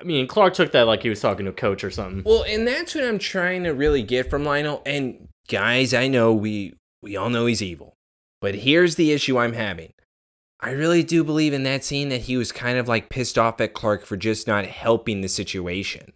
I mean, Clark took that like he was talking to a coach or something. Well, and that's what I'm trying to really get from Lionel. And guys, I know we we all know he's evil, but here's the issue I'm having. I really do believe in that scene that he was kind of like pissed off at Clark for just not helping the situation.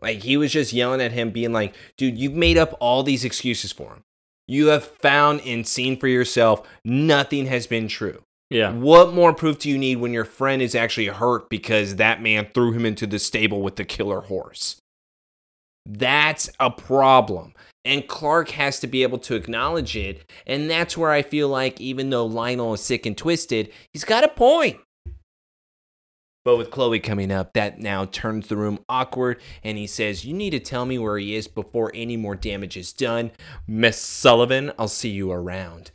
Like he was just yelling at him, being like, "Dude, you've made up all these excuses for him. You have found and seen for yourself nothing has been true. Yeah. What more proof do you need when your friend is actually hurt because that man threw him into the stable with the killer horse? That's a problem. And Clark has to be able to acknowledge it. And that's where I feel like, even though Lionel is sick and twisted, he's got a point. But with Chloe coming up, that now turns the room awkward. And he says, You need to tell me where he is before any more damage is done. Miss Sullivan, I'll see you around.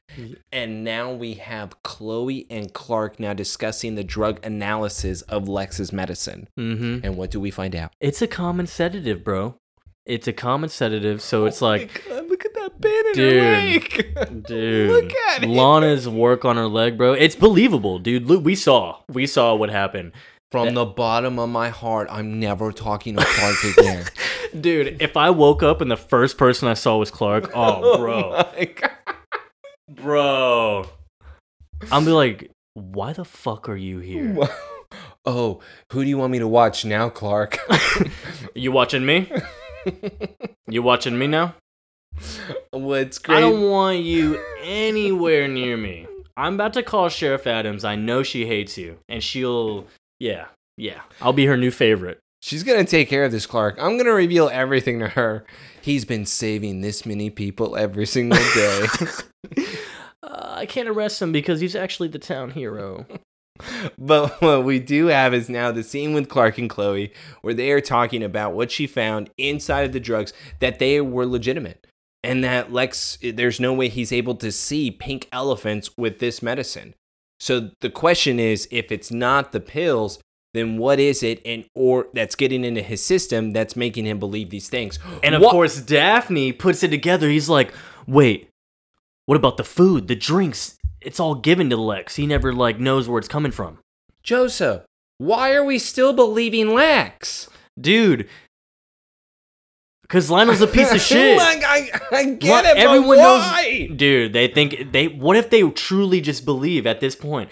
And now we have Chloe and Clark now discussing the drug analysis of Lex's medicine. Mm-hmm. And what do we find out? It's a common sedative, bro. It's a common sedative, so it's oh like, Oh God, look at that pin in Dude. her leg. dude, look at it. Lana's work on her leg, bro. It's believable, dude. Look, we saw, we saw what happened. From the bottom of my heart, I'm never talking to Clark again. Dude, if I woke up and the first person I saw was Clark, oh, oh, bro, my God. bro, I'm be like, why the fuck are you here? Oh, who do you want me to watch now, Clark? You watching me? You watching me now? What's great? I don't want you anywhere near me. I'm about to call Sheriff Adams. I know she hates you, and she'll, yeah, yeah. I'll be her new favorite. She's gonna take care of this, Clark. I'm gonna reveal everything to her. He's been saving this many people every single day. Uh, I can't arrest him because he's actually the town hero. but what we do have is now the scene with Clark and Chloe where they are talking about what she found inside of the drugs that they were legitimate. And that Lex, there's no way he's able to see pink elephants with this medicine. So the question is if it's not the pills, then what is it and or that's getting into his system that's making him believe these things? And of What- course, Daphne puts it together. He's like, wait, what about the food, the drinks? It's all given to Lex. He never like knows where it's coming from. Joseph, why are we still believing Lex? Dude, Because Lionel's a piece of shit. like, I, I get it, but Everyone why? knows, dude. They think they. What if they truly just believe at this point?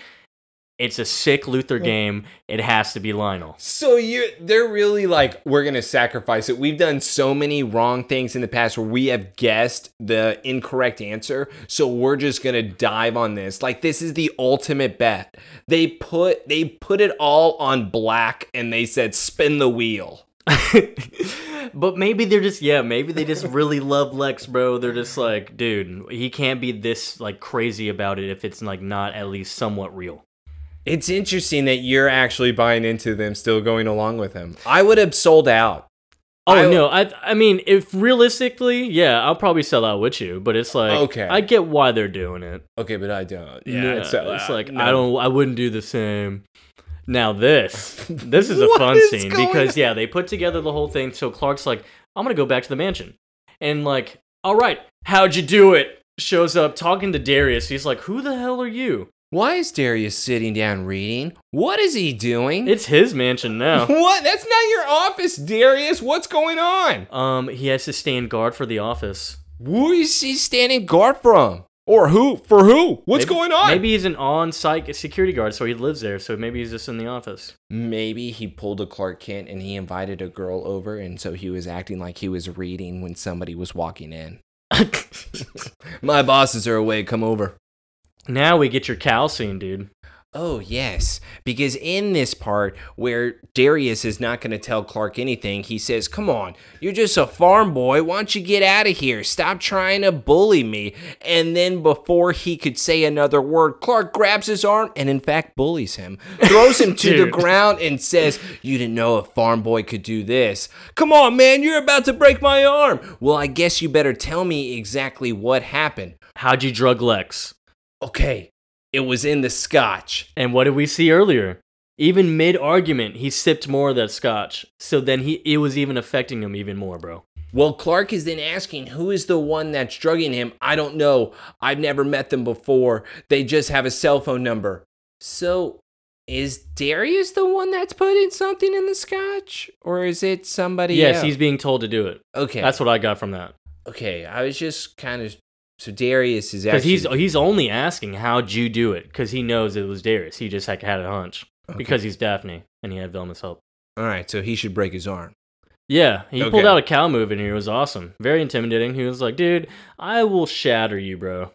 It's a sick Luthor game. It has to be Lionel. So you're they're really like we're gonna sacrifice it. We've done so many wrong things in the past where we have guessed the incorrect answer, so we're just gonna dive on this. Like this is the ultimate bet. They put they put it all on black and they said spin the wheel. but maybe they're just yeah. Maybe they just really love Lex, bro. They're just like, dude, he can't be this like crazy about it if it's like not at least somewhat real. It's interesting that you're actually buying into them still going along with him. I would have sold out. Oh I- no, I I mean, if realistically, yeah, I'll probably sell out with you. But it's like, Okay. I get why they're doing it. Okay, but I don't. Yeah, it's, it's, uh, like no. I don't, I wouldn't do the same. Now this, this is a fun is scene because yeah, they put together the whole thing. So Clark's like, I'm gonna go back to the mansion, and like, all right, how'd you do it? Shows up talking to Darius. He's like, who the hell are you? Why is Darius sitting down reading? What is he doing? It's his mansion now. what? That's not your office, Darius. What's going on? um, he has to stand guard for the office. Who is he standing guard from? Or who? For who? What's Maybe- going on? Maybe he's an on-site security guard, so he lives there. So maybe he's just in the office. Maybe he pulled a Clark Kent and he invited a girl over, and so he was acting like he was reading when somebody was walking in. My bosses are away. Come over. Now we get your Kal scene, dude. Oh, yes. Because in this part where Darius is not going to tell Clark anything, he says, Come on, you're just a farm boy. Why don't you get out of here? Stop trying to bully me. And then before he could say another word, Clark grabs his arm and, in fact, bullies him, throws him to the ground, and says, You didn't know a farm boy could do this. Come on, man, you're about to break my arm. Well, I guess you better tell me exactly what happened. How'd you drug Lex? Okay, it was in the scotch. And what did we see earlier? Even mid argument, he sipped more of that scotch. So then he it was even affecting him even more, bro. Well, Clark is then asking who is the one that's drugging him. I don't know. I've never met them before. They just have a cell phone number. So, is Darius the one that's putting something in the scotch? Or is it somebody yes, else? he's being told to do it. Okay. That's what I got from that. okay. I was just kind of. So, Darius is Because actually. he's he's only asking how'd you do it? Because he knows it was Darius. He just like, had a hunch Okay. because he's Daphne and he had Velma's help. All right, so he should break his arm. Yeah, he pulled out a Kal move and it was awesome. Very intimidating. He was like, dude, I will shatter you, bro.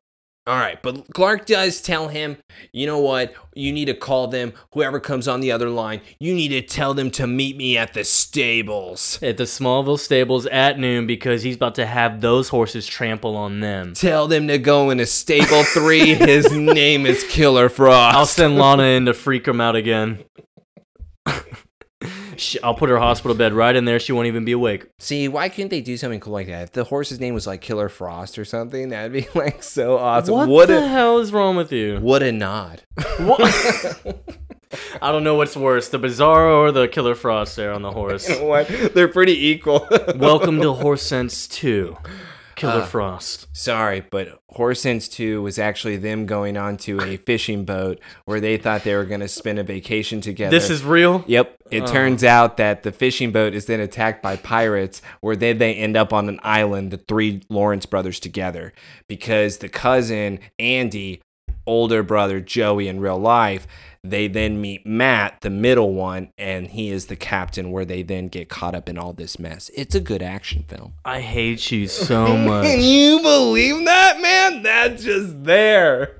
All right, but Clark does tell him, you know what? You need to call them. Whoever comes on the other line, you need to tell them to meet me at the stables. At the Smallville stables at noon because he's about to have those horses trample on them. Tell them to go into stable three. His name is Killer Frost. I'll send Lana in to freak him out again. She- I'll put her hospital bed right in there. She won't even be awake. See, why couldn't they do something cool like that? If the horse's name was like Killer Frost or something, that'd be like so awesome. What, what the a hell is wrong with you? what a nod. What? I don't know what's worse, the Bizarro or the Killer Frost there on the horse. You know what? They're pretty equal. Welcome to Horse Sense 2. Killer Uh, Frost. Sorry, but Horse Sense 2 was actually them going onto a fishing boat where they thought they were going to spend a vacation together. This is real? Yep. It Oh. turns out that the fishing boat is then attacked by pirates, where then they end up on an island, the three Lawrence brothers together, because the cousin, Andy, older brother, Joey, in real life, they then meet Matt, the middle one, and he is the captain, where they then get caught up in all this mess. It's a good action film. I hate you so much. Can you believe that, man? That's just there.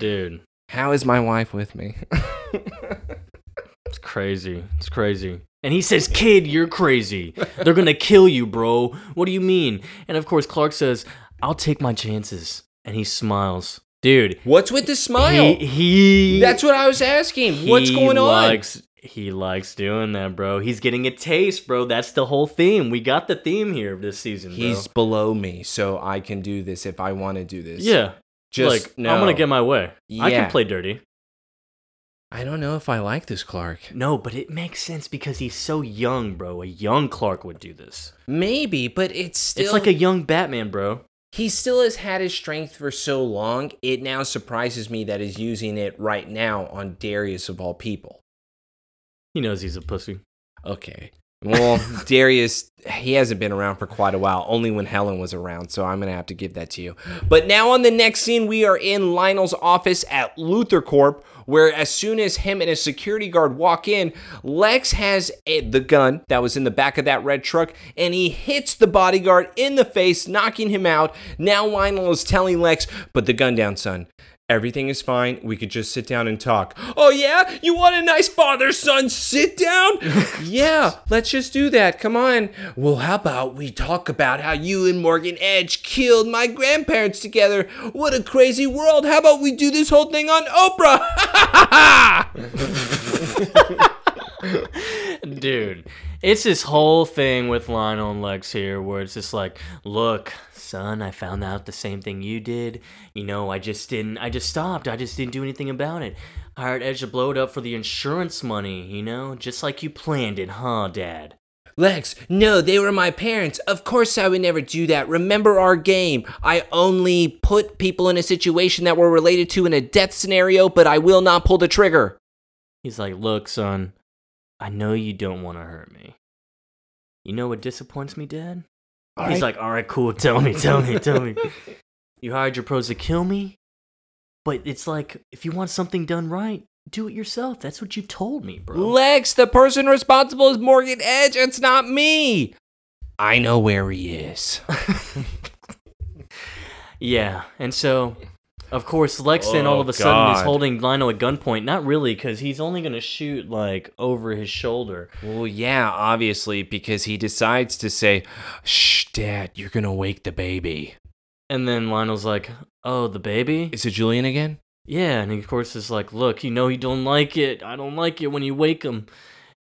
Dude, How is my wife with me? it's crazy. It's crazy. And he says, Kid, you're crazy. They're going to kill you, bro. What do you mean? And of course, Clark says, I'll take my chances. And he smiles. Dude, What's with the smile? he, he That's what I was asking. What's going on? likes, He likes doing that, bro. He's getting a taste, bro. That's the whole theme. We got the theme here this season, bro. He's below me, so I can do this if I want to do this. yeah. just like no. I'm gonna get my way. I can play dirty. I don't know if I like this Clark. No, but it makes sense because he's so young, bro. A young Clark would do this. Maybe, but it's still it's like a young Batman, bro. He still has had his strength for so long. It now surprises me that he's using it right now on Darius of all people. He knows he's a pussy. Okay. Well, Darius, he hasn't been around for quite a while, only when Helen was around, so I'm going to have to give that to you. But now on the next scene, we are in Lionel's office at Luthor Corp, where as soon as him and his security guard walk in, Lex has a, the gun that was in the back of that red truck, and he hits the bodyguard in the face, knocking him out. Now Lionel is telling Lex, put the gun down, son. Everything is fine. We could just sit down and talk. Oh, yeah? You want a nice father son sit down? yeah, let's just do that. Come on. Well, how about we talk about how you and Morgan Edge killed my grandparents together? What a crazy world. How about we do this whole thing on Oprah? Dude, it's this whole thing with Lionel and Lex here where it's just like, look, son, I found out the same thing you did. You know, I just didn't, I just stopped. I just didn't do anything about it. I hired Edge to blow it up for the insurance money, you know, just like you planned it, huh, Dad? Lex, no, they were my parents. Of course I would never do that. Remember our game. I only put people in a situation that were related to in a death scenario, but I will not pull the trigger. He's like, look, son, I know you don't want to hurt me. You know what disappoints me, Dad? All He's right. like, all right, cool. Tell me, tell me, tell me. You hired your pros to kill me, but it's like if you want something done right, do it yourself. That's what you told me, bro. Lex, the person responsible is Morgan Edge. It's not me. I know where he is. yeah, and so of course Lex then all Oh, of a sudden is holding Lionel at gunpoint. Not really, because he's only gonna shoot like over his shoulder. Well, yeah, obviously, because he decides to say, Shh, Dad, you're going to wake the baby. And then Lionel's like, "Oh, the baby." Is it Julian again? Yeah, and he of course is like, "Look, you know you don't like it. I don't like it when you wake him."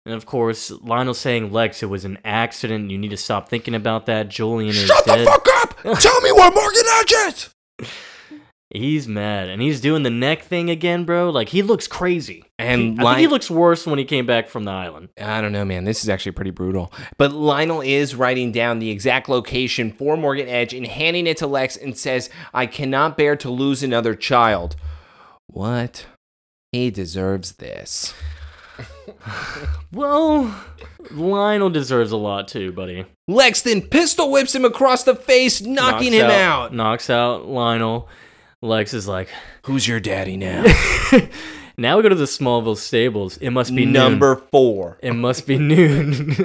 And of course, Lionel's saying, "Lex, it was an accident. You need to stop thinking about that. Julian is dead." Shut the fuck up! Tell me where Morgan Edge is! He's mad, and he's doing the neck thing again, bro. Like he looks crazy. And I think he looks worse when he came back from the island. I don't know, man. This is actually pretty brutal. But Lionel is writing down the exact location for Morgan Edge and handing it to Lex and says, I cannot bear to lose another child. What? He deserves this. Well, Lionel deserves a lot too, buddy. Lex then pistol whips him across the face, knocking Knocks him out. Knocks out Lionel. Lex is like, Who's your daddy now? now we go to the Smallville stables. It must be noon. Number four. It must be noon.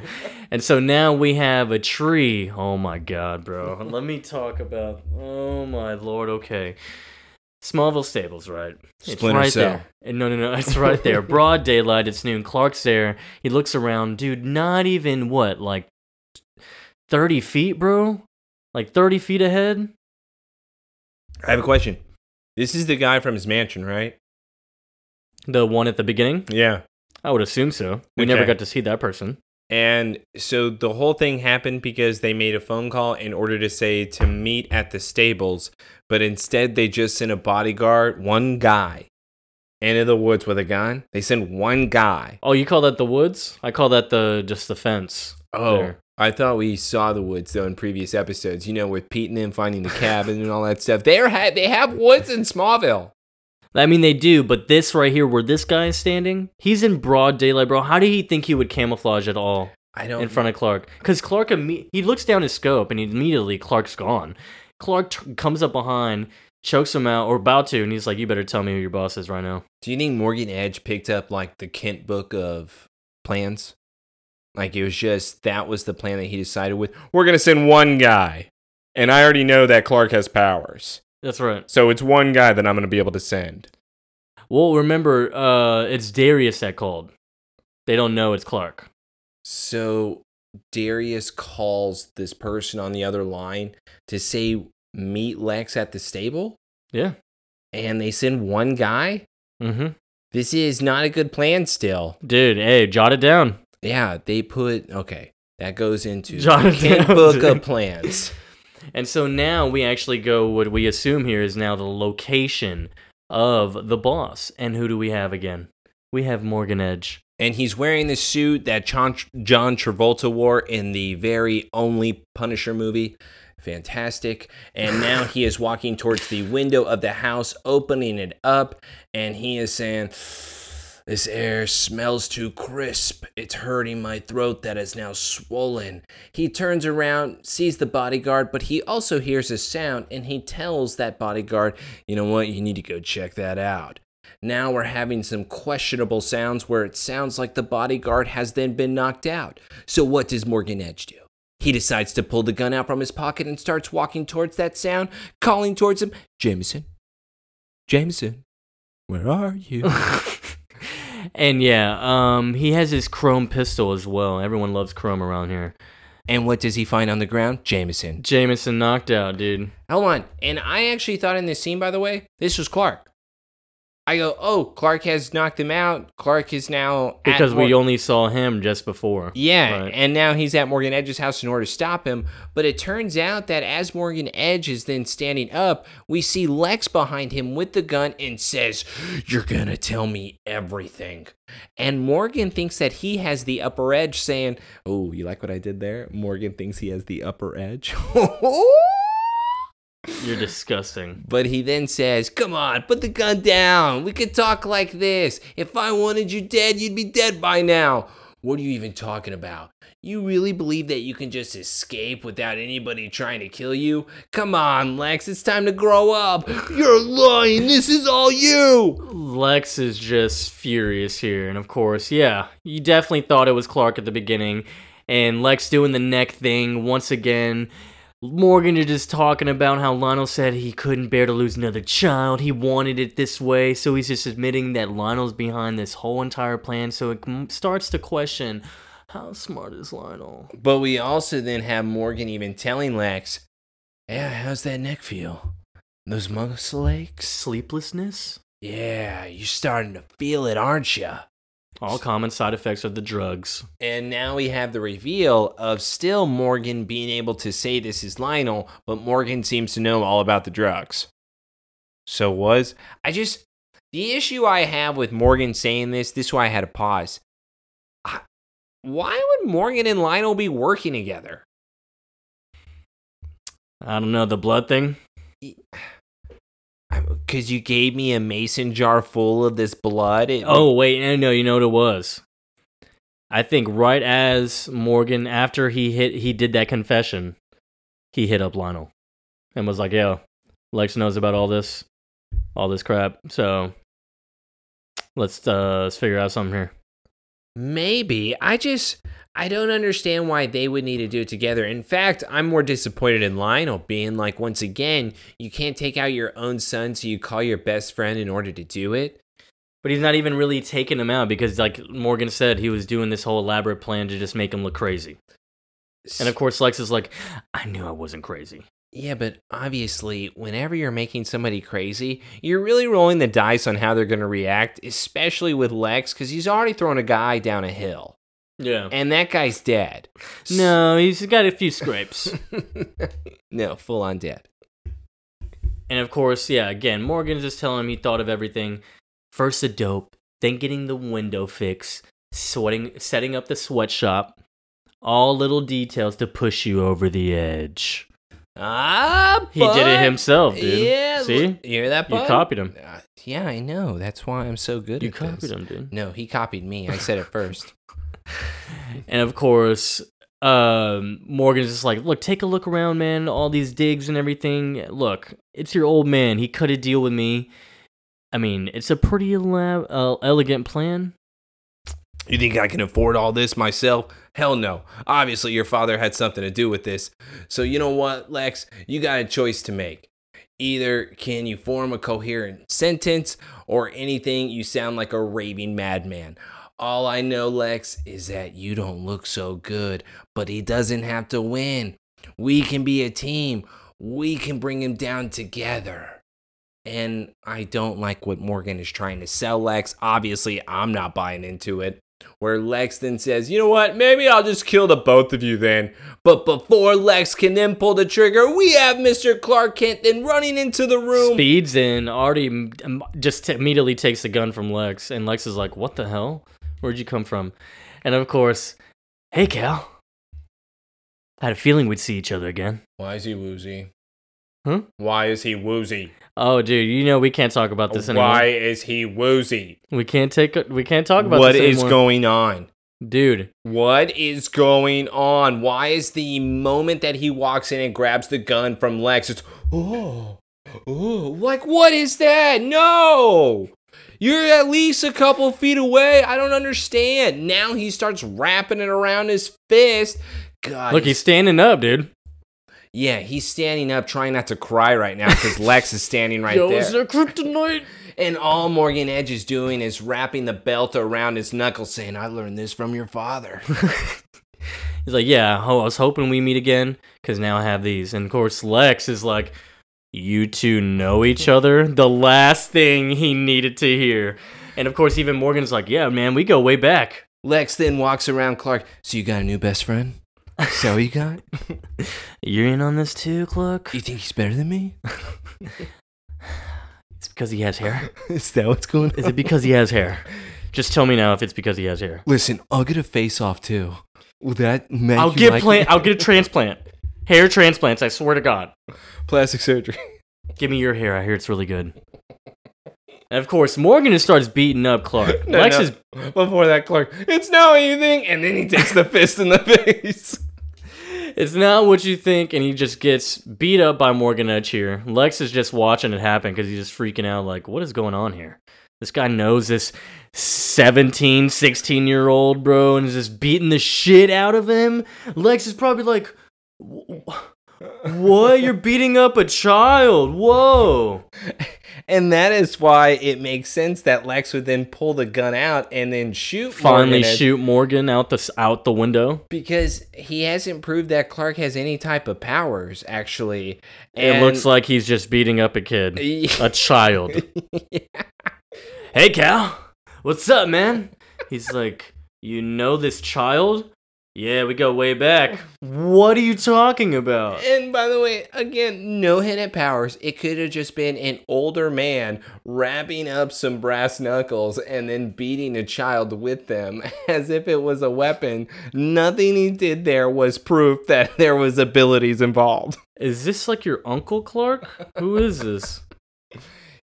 and so now we have a tree. Oh my god, bro. Let me talk about Oh my lord, okay. Smallville Stables, right? It's Splinter right Cell. there. And No, no, no. It's right there. Broad daylight. It's noon. Clark's there. He looks around. Dude, not even what, like 30 feet, bro? Like 30 feet ahead? I have a question. This is the guy from his mansion, right? The one at the beginning? Yeah. I would assume so. We never got to see that person. And so the whole thing happened because they made a phone call in order to say to meet at the stables, but instead they just sent a bodyguard, one guy, into the woods with a gun. They sent one guy. Oh, you call that the woods? I call that the just the fence. Oh, there. I thought we saw the woods though in previous episodes. You know, with Pete and them finding the cabin and all that stuff. They're ha- they have woods in Smallville. I mean, they do, but this right here, where this guy is standing, he's in broad daylight, bro. How do he think he would camouflage at all I don't. in front of Clark? Because Clark, imme- he looks down his scope, and immediately Clark's gone. Clark t- comes up behind, chokes him out, or about to, and he's like, "You better tell me who your boss is right now." Do you think Morgan Edge picked up like the Kent book of plans? Like it was just that was the plan that he decided with. We're gonna send one guy, and I already know that Clark has powers, That's right. so it's one guy that I'm gonna be able to send. Well, remember, uh, it's Darius that called. They don't know it's Clark. So Darius calls this person on the other line to say meet Lex at the stable, Yeah. and they send one guy. Mm-hmm. This is not a good plan. Still, Dude, hey, jot it down. Yeah, they put okay. That goes into Jot the it Kent down, book of plans. And so now we actually go, what we assume here is now the location of the boss. And who do we have again? We have Morgan Edge. and he's wearing the suit that John, John Travolta wore in the very only Punisher movie. Fantastic. And now he is walking towards the window of the house, opening it up, and he is saying, This air smells too crisp. It's hurting my throat that is now swollen. He turns around, sees the bodyguard, but he also hears a sound and he tells that bodyguard, you know what, you need to go check that out. Now we're having some questionable sounds where it sounds like the bodyguard has then been knocked out. So what does Morgan Edge do? He decides to pull the gun out from his pocket and starts walking towards that sound, calling towards him, Jameson, Jameson, where are you? and yeah, um, he has his chrome pistol as well. Everyone loves chrome around here. and what does he find on the ground? Jameson. Jameson knocked out, dude. Hold on. And I actually thought in this scene, by the way, this was Clark. I go, oh, Clark has knocked him out. Clark is now at Because we only saw him just before. Yeah, Right. and now he's at Morgan Edge's house in order to stop him. But it turns out that as Morgan Edge is then standing up, we see Lex behind him with the gun and says, You're gonna tell me everything. And Morgan thinks that he has the upper edge, saying, Oh, you like what I did there? Morgan thinks he has the upper edge. You're disgusting. But he then says, Come on, put the gun down. We could talk like this. If I wanted you dead, you'd be dead by now. What are you even talking about? You really believe that you can just escape without anybody trying to kill you? Come on, Lex, it's time to grow up. You're lying. This is all you. Lex is just furious here. And of course, yeah, you definitely thought it was Clark at the beginning. And Lex doing the neck thing once again. Morgan is just talking about how Lionel said he couldn't bear to lose another child. He wanted it this way. So he's just admitting that Lionel's behind this whole entire plan. So it starts to question how smart is Lionel? But we also then have Morgan even telling Lex, Yeah, how's that neck feel? Those muscle aches? Sleeplessness? Yeah, you're starting to feel it, aren't you? All common side effects of the drugs. And now we have the reveal of still Morgan being able to say this is Lionel, but Morgan seems to know all about the drugs. So was I just the issue I have with Morgan saying this, this is why I had to pause. I- Why would Morgan and Lionel be working together? I don't know, the blood thing? Because you gave me a mason jar full of this blood. It, Oh wait, no, no, you know what it was. I think right as Morgan, after he hit, he did that confession, he hit up Lionel, and was like, "Yo, Lex knows about all this, all this crap. So let's uh let's figure out something here." Maybe. I just I don't understand why they would need to do it together. In fact, I'm more disappointed in Lionel being like once again, you can't take out your own son so you call your best friend in order to do it. But he's not even really taking him out because, like Morgan said, he was doing this whole elaborate plan to just make him look crazy. And of course, Lex is like, "I knew I wasn't crazy." yeah, but obviously, whenever you're making somebody crazy, you're really rolling the dice on how they're going to react, especially with Lex cuz he's already thrown a guy down a hill. Yeah. And that guy's dead. No, he's got a few scrapes. no, full on dead. And of course, yeah, again, Morgan's just telling him he thought of everything. First the dope, then getting the window fix, sweating, setting up the sweatshop. All little details to push you over the edge. Ah, He did it himself, dude. Yeah, See? you hear that? You copied him. Uh, yeah, I know. That's why I'm so good You at copied this. him, dude. No, he copied me. I said it first. And of course, um, Morgan's just like, look, take a look around, man. All these digs and everything. Look, it's your old man. He cut a deal with me. I mean, it's a pretty uh, elegant plan. You think I can afford all this myself? Hell no. Obviously, your father had something to do with this. So, you know what, Lex? You got a choice to make. Either can you form a coherent sentence, or anything, you sound like a raving madman. All I know, Lex, is that you don't look so good, but he doesn't have to win. We can be a team. We can bring him down together. And I don't like what Morgan is trying to sell Lex. Obviously, I'm not buying into it. Where Lex then says, you know what, maybe I'll just kill the both of you then. But before Lex can then pull the trigger, we have Mr. Clark Kent then running into the room. Speeds in, already um, just immediately takes the gun from Lex, and Lex is like, "What the hell? Where'd you come from?" And of course, hey Kal, I had a feeling we'd see each other again. Why is he woozy? Huh? Why is he woozy? Oh, dude, you know we can't talk about this anymore. Why is he woozy? We can't take. We can't talk about What is going on? dude? What is going on? Why is the moment that he walks in and grabs the gun from Lex, it's oh, oh, like what is that? No, you're at least a couple feet away. I don't understand. Now he starts wrapping it around his fist. God, Look, he's standing up, dude. yeah, he's standing up, trying not to cry right now because Lex is standing right Yo, there. is there kryptonite? And all Morgan Edge is doing is wrapping the belt around his knuckles, saying, "I learned this from your father." He's like, yeah, I was hoping we meet again because now I have these. And of course, Lex is like, you two know each other. The last thing he needed to hear. And of course, even Morgan's like, yeah, man, we go way back. Lex then walks around Clark. So you got a new best friend? So you got? You're in on this too, Clark? You think he's better than me? It's because he has hair. Is that what's going on? Is it because he has hair? Just tell me now if it's because he has hair. Listen, I'll get a face off too. Will that make I'll you get like plant. I'll get a transplant. Hair transplants. I swear to God. plastic surgery? Give me your hair. I hear it's really good. And of course, Morgan starts beating up Clark. No, Lex no. is Before that, Clark, it's not what you think, and then he takes the fist in the face. It's not what you think, and he just gets beat up by Morgan Edge here. Lex is just watching it happen because he's just freaking out, like, what is going on here? This guy knows this 17, 16 year old, bro, and is just beating the shit out of him. Lex is probably like, "Wh- what? You're beating up a child? Whoa. And that is why it makes sense that Lex would then pull the gun out and then shoot. Finally, Morgan Edge, shoot Morgan out the, out the window. because he hasn't proved that Clark has any type of powers. Actually, it looks like he's just beating up a kid, a child. hey Kal, what's up, man? He's like, you know this child? Yeah, we go way back. What are you talking about? And by the way, again, no hidden powers. It could have just been an older man wrapping up some brass knuckles and then beating a child with them as if it was a weapon. Nothing he did there was proof that there was abilities involved. Is this like your uncle Clark? Who is this?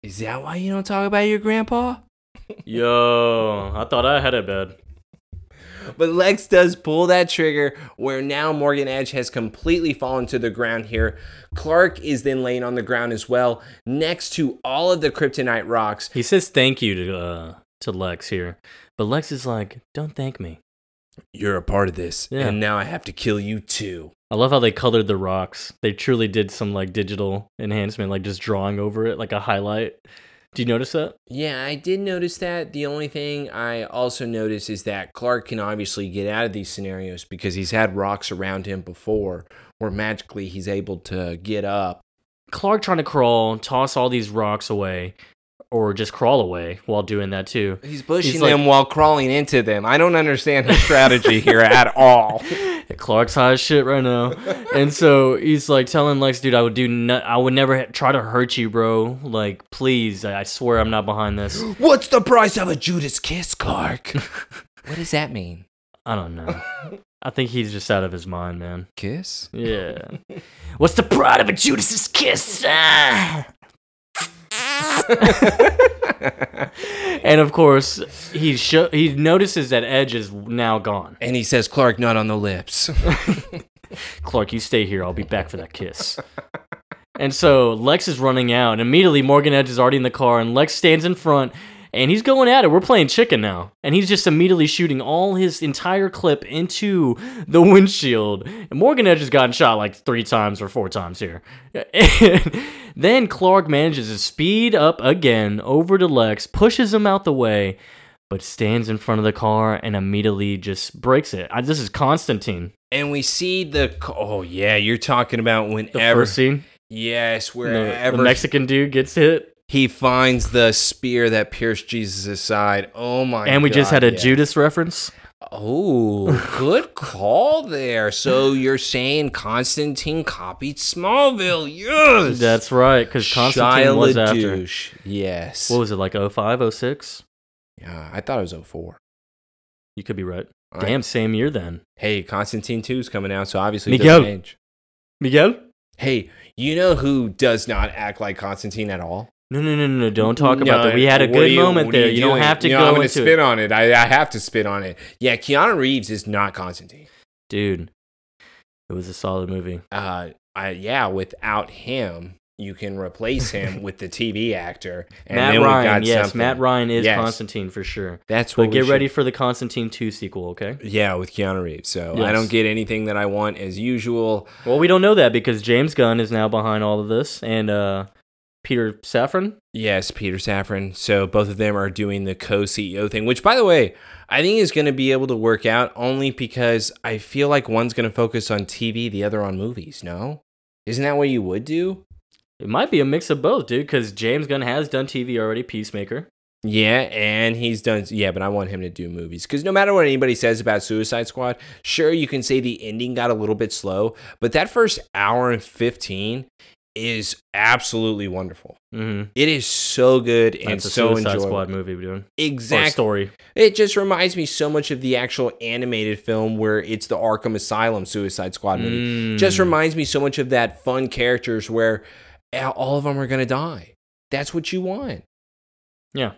Is that why you don't talk about your grandpa? Yo, I thought I had it bad. But Lex does pull that trigger where now Morgan Edge has completely fallen to the ground here. Clark is then laying on the ground as well, next to all of the kryptonite rocks. He says thank you to uh, to Lex here, but Lex is like, don't thank me. You're a part of this, Yeah. and now I have to kill you too. I love how they colored the rocks. They truly did some like digital enhancement, like just drawing over it, like a highlight. Do you notice that? Yeah, I did notice that. The only thing I also notice is that Clark can obviously get out of these scenarios because he's had rocks around him before, where magically he's able to get up. Clark trying to crawl, toss all these rocks away, or just crawl away while doing that too. He's pushing He's like- them while crawling into them. I don't understand his strategy here at all. Clark's high as shit right now, and so he's like telling Lex, "Dude, I would do, no- I would never ha- try to hurt you, bro. Like, please, I I swear I'm not behind this. What's the price of a Judas kiss, Clark? what does that mean? I don't know. I think he's just out of his mind, man. Kiss? Yeah. What's the pride of a Judas's kiss? Ah. and of course, he he notices that Edge is now gone. And he says, Clark, not on the lips. Clark, you stay here. I'll be back for that kiss. and so Lex is running out, and immediately Morgan Edge is already in the car, and Lex stands in front, and he's going at it. We're playing chicken now, and he's just immediately shooting all his entire clip into the windshield. And Morgan Edge has gotten shot like three times or four times here. And then Clark manages to speed up again over to Lex, pushes him out the way. But stands in front of the car and immediately just breaks it. I, this is Constantine, and we see the. Oh, yeah, you're talking about the whenever. first scene. Yes, The, wherever the Mexican dude gets hit, he finds the spear that pierced Jesus' side. Oh my god. and we just had a yeah. Judas reference. Oh, good call there. So you're saying Constantine copied Smallville? Yes. That's right, because Constantine Shia was after. LaDouche. Yes. What was it like 05, 06? yeah, I thought it was 04. You could be right. All right. Damn, same year then. Hey, Constantine 2 is coming out, so obviously. Miguel. Miguel, Hey, you know who does not act like Constantine at all? No, no, no, no, no. Don't talk about that. We had a good you- moment there. You, don't have to You know, go I'm gonna into spit it. on it. I, I have to spit on it. Yeah, Keanu Reeves is not Constantine. Dude, it was a solid movie. Uh, I, yeah, without him, you can replace him with the TV actor. And Matt then Ryan, got yes, something. Matt Ryan is Yes. Constantine for sure. That's what. But get should- ready for the Constantine 2 sequel, okay? Yeah, with Keanu Reeves. So I don't get anything that I want as usual. Well, we don't know that because James Gunn is now behind all of this and uh Peter Safran. Yes, Peter Safran. So both of them are doing the co-CEO thing, which, by the way, I think is going to be able to work out only because I feel like one's going to focus on TV, the other on movies. No, isn't that what you would do? It might be a mix of both, dude, because James Gunn has done TV already, Peacemaker. Yeah, and he's done. Yeah, but I want him to do movies because no matter what anybody says about Suicide Squad, sure you can say the ending got a little bit slow, but that first hour and fifteen is absolutely wonderful. Mm-hmm. It is so good and That's a so Suicide enjoyable. Squad movie, dude. Or Exactly. story. It just reminds me so much of the actual animated film where it's the Arkham Asylum Suicide Squad movie. Just Mm. reminds me so much of that fun characters where all of them are gonna die. That's what you want. Yeah.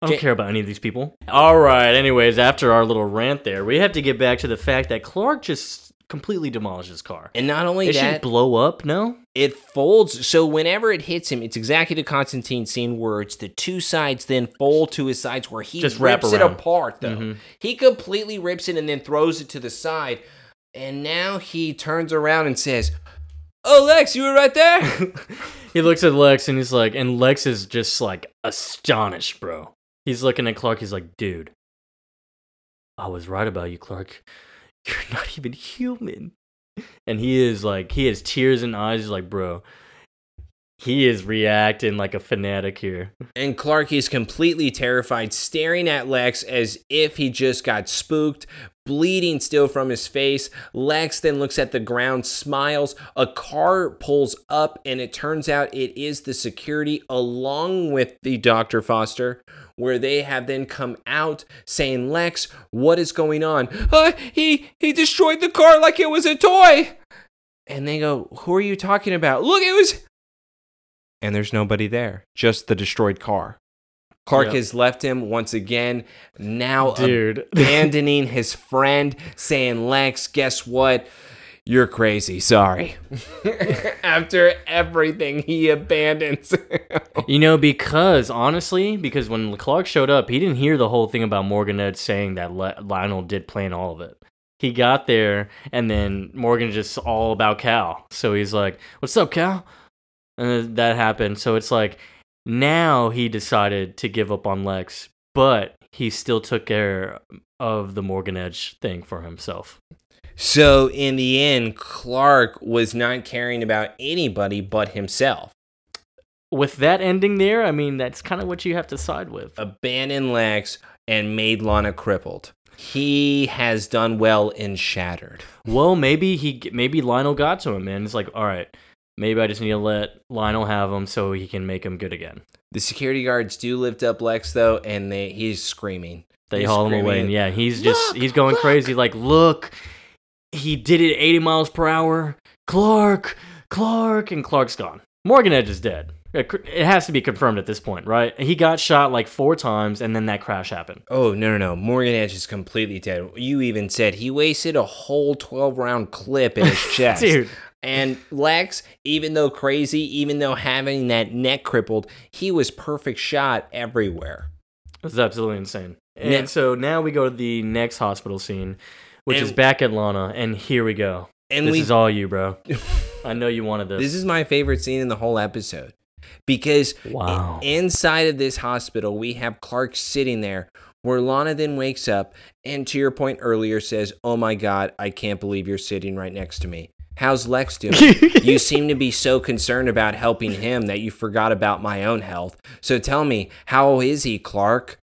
I don't care about any of these people. All right. Anyways, after our little rant there, we have to get back to the fact that Clark just completely demolished his car. And not only It that, blow up, no? It folds. So whenever it hits him, it's exactly the Constantine scene where it's the two sides then fold to his sides where he Just rips it apart though. Mhm. He completely rips it and then throws it to the side. And now he turns around and says, Oh Lex, you were right there? he looks at Lex and he's like, and Lex is just like astonished, bro. He's looking at Clark. He's like, dude, I was right about you, Clark. You're not even human. And he is like, he has tears in eyes. He's like, bro, he is reacting like a fanatic here. And Clark is completely terrified, staring at Lex as if he just got spooked, bleeding still from his face. Lex then looks at the ground, smiles. A car pulls up, and it turns out it is the security along with the Dr. Foster, where they have then come out saying, Lex, what is going on? Uh, he, he destroyed the car like it was a toy. And they go, Who are you talking about? Look, it was and there's nobody there, just the destroyed car. Clark Yep. has left him once again, now Dude. abandoning his friend, saying, Lex, guess what? You're crazy. Sorry. After everything, he abandons. You know, because honestly, because when Clark showed up, he didn't hear the whole thing about Morgan Edge saying that Le- Lionel did plan all of it. He got there, and then Morgan just all about Kal. So he's like, "What's up, Kal?" And then that happened. So it's like now he decided to give up on Lex, but he still took care of the Morgan Edge thing for himself. So, in the end, Clark was not caring about anybody but himself. With that ending there, I mean, that's kind of what you have to side with. Abandoned Lex and made Lana crippled. He has done well in Shattered. Well, maybe he maybe Lionel got to him, man. It's like, all right, maybe I just need to let Lionel have him so he can make him good again. The security guards do lift up Lex though, and they he's screaming. They He's haul him away, and yeah, he's just "Look, he's going look!" crazy. Like, look, he did it 80 miles per hour. Clark, Clark, and Clark's gone. Morgan Edge is dead. Uh, it has to be confirmed at this point, right? He got shot like four times, and then that crash happened. Oh no no no! Morgan Edge is completely dead. You even said he wasted a whole twelve round clip in his chest, Dude, And Lex, even though crazy, even though having that neck crippled, he was perfect shot everywhere. It was absolutely insane. And Yeah. so now we go to the next hospital scene, which is back at Lana, and here we go. And this we is all you, bro. I know you wanted this. This is my favorite scene in the whole episode because Wow. inside of this hospital, we have Clark sitting there where Lana then wakes up and, to your point earlier, says, Oh my God, I can't believe you're sitting right next to me. How's Lex doing? you seem to be so concerned about helping him that you forgot about my own health. So tell me, how is he, Clark?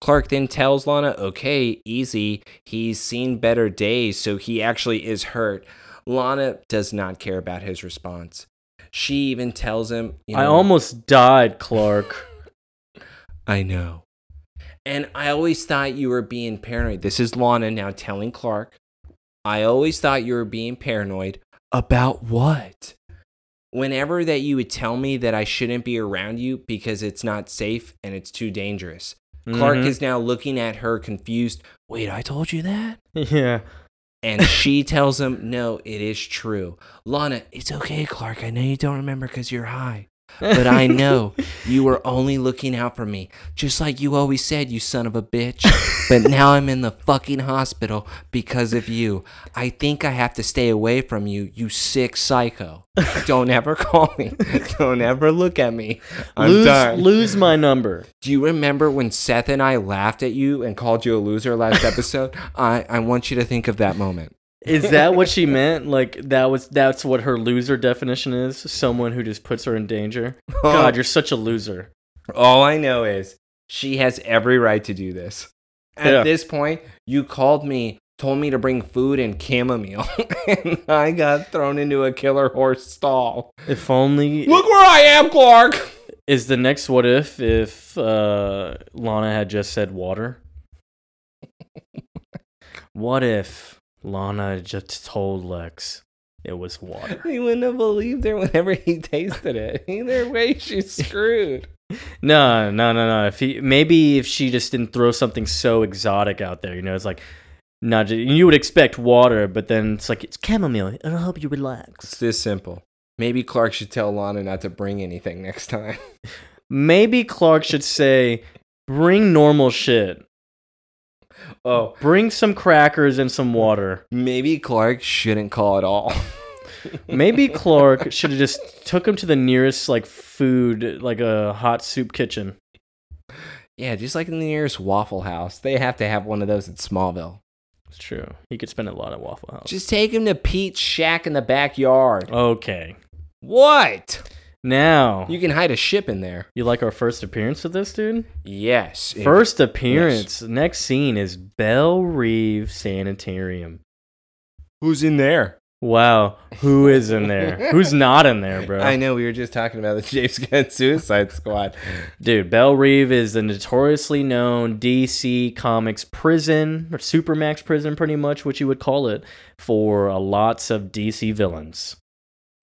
Clark then tells Lana, okay, easy. He's seen better days, so he actually is hurt. Lana does not care about his response. She even tells him, you know, I almost died, Clark. I know. And I always thought you were being paranoid. This is Lana now telling Clark. I always thought you were being paranoid. About what? Whenever that you would tell me that I shouldn't be around you because it's not safe and it's too dangerous. Clark Mhm. is now looking at her confused. Wait, I told you that? Yeah. And she tells him, no, it is true. Lana, it's okay, Clark. I know you don't remember because you're high. But I know you were only looking out for me, just like you always said, you son of a bitch. But now I'm in the fucking hospital because of you. I think I have to stay away from you, you sick psycho. Don't ever call me. Don't ever look at me. I'm lose, done. lose my number. Do you remember when Seth and I laughed at you and called you a loser last episode? I, I want you to think of that moment. Is that what she meant? Like that was that's what her loser definition is? Someone who just puts her in danger. God, you're such a loser. All I know is she has every right to do this. At Yeah. this point, you called me, told me to bring food and chamomile, and I got thrown into a killer horse stall. If only Look where I am, Clark! is the next what if if uh, Lana had just said water? what if Lana just told Lex it was water? He wouldn't have believed her whenever he tasted it. Either way, she's screwed. No, no, no, no. If he maybe if she just didn't throw something so exotic out there, you know, it's like not ju- you would expect water, but then it's like it's chamomile. It'll help you relax. It's this simple. Maybe Clark should tell Lana not to bring anything next time. Maybe Clark should say, "Bring normal shit. Oh, Bring some crackers and some water." maybe Clark shouldn't call at all. Maybe Clark should have just took him to the nearest like food, like a hot soup kitchen. Yeah, just like in the nearest Waffle House. They have to have one of those in Smallville. It's true. He could spend a lot at Waffle House. Just take him to Pete's shack in the backyard. okay. What? Now You can hide a ship in there. you like our first appearance of this dude? Yes. it- First appearance. Next scene is Belle Reve Sanitarium. Who's in there? Wow, who is in there? Who's not in there, bro? I know we were just talking about the James Gunn Suicide Squad. Dude, Belle Reve is the notoriously known DC Comics prison, or Supermax prison, pretty much, what you would call it, for uh, lots of DC villains.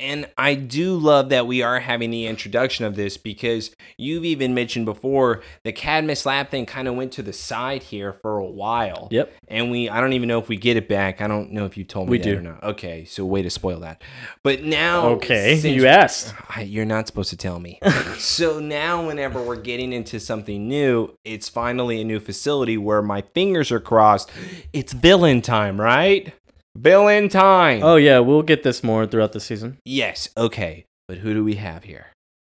And I do love that we are having the introduction of this because you've even mentioned before the Cadmus Lab thing kind of went to the side here for a while. Yep. And we, I don't even know if we get it back. I don't know if you told me We that do. or not. Okay, so way to spoil that. But now, Okay, you asked. I, you're not supposed to tell me. so now, whenever we're getting into something new, it's finally a new facility where my fingers are crossed. It's villain time, right? Villain time. Oh, yeah, we'll get this more throughout the season. Yes. Okay. But who do we have here?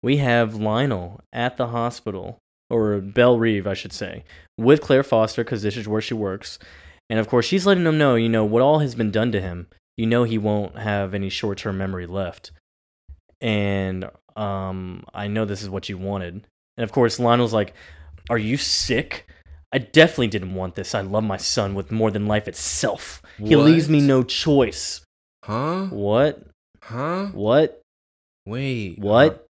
We have Lionel at the hospital, or Belle Reve, I should say, with Claire Foster, because this is where she works. And of course, she's letting him know, you know, what all has been done to him. You know, he won't have any short term memory left. And um, I know this is what you wanted. And of course, Lionel's like, Are you sick? I definitely didn't want this. I love my son with more than life itself. He leaves me no choice. Huh? What? Huh? What? Wait. Uh, what?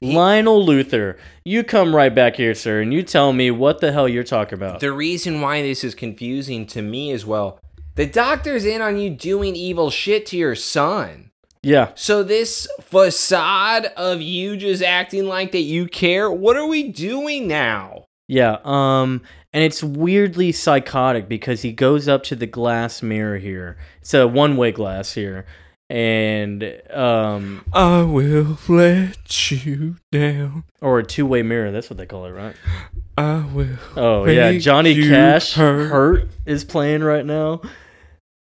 He- Lionel Luthor, you come right back here, sir, and you tell me what the hell you're talking about. The reason why this is confusing to me as well, the doctor's in on you doing evil shit to your son. yeah, So this facade of you just acting like that you care, what are we doing now? Yeah. Um, and it's weirdly psychotic because he goes up to the glass mirror here. It's a one-way glass here, and um, I will let you down. or a two-way mirror. That's what they call it, right? I will. Oh yeah, Johnny Cash hurt. hurt. is playing right now.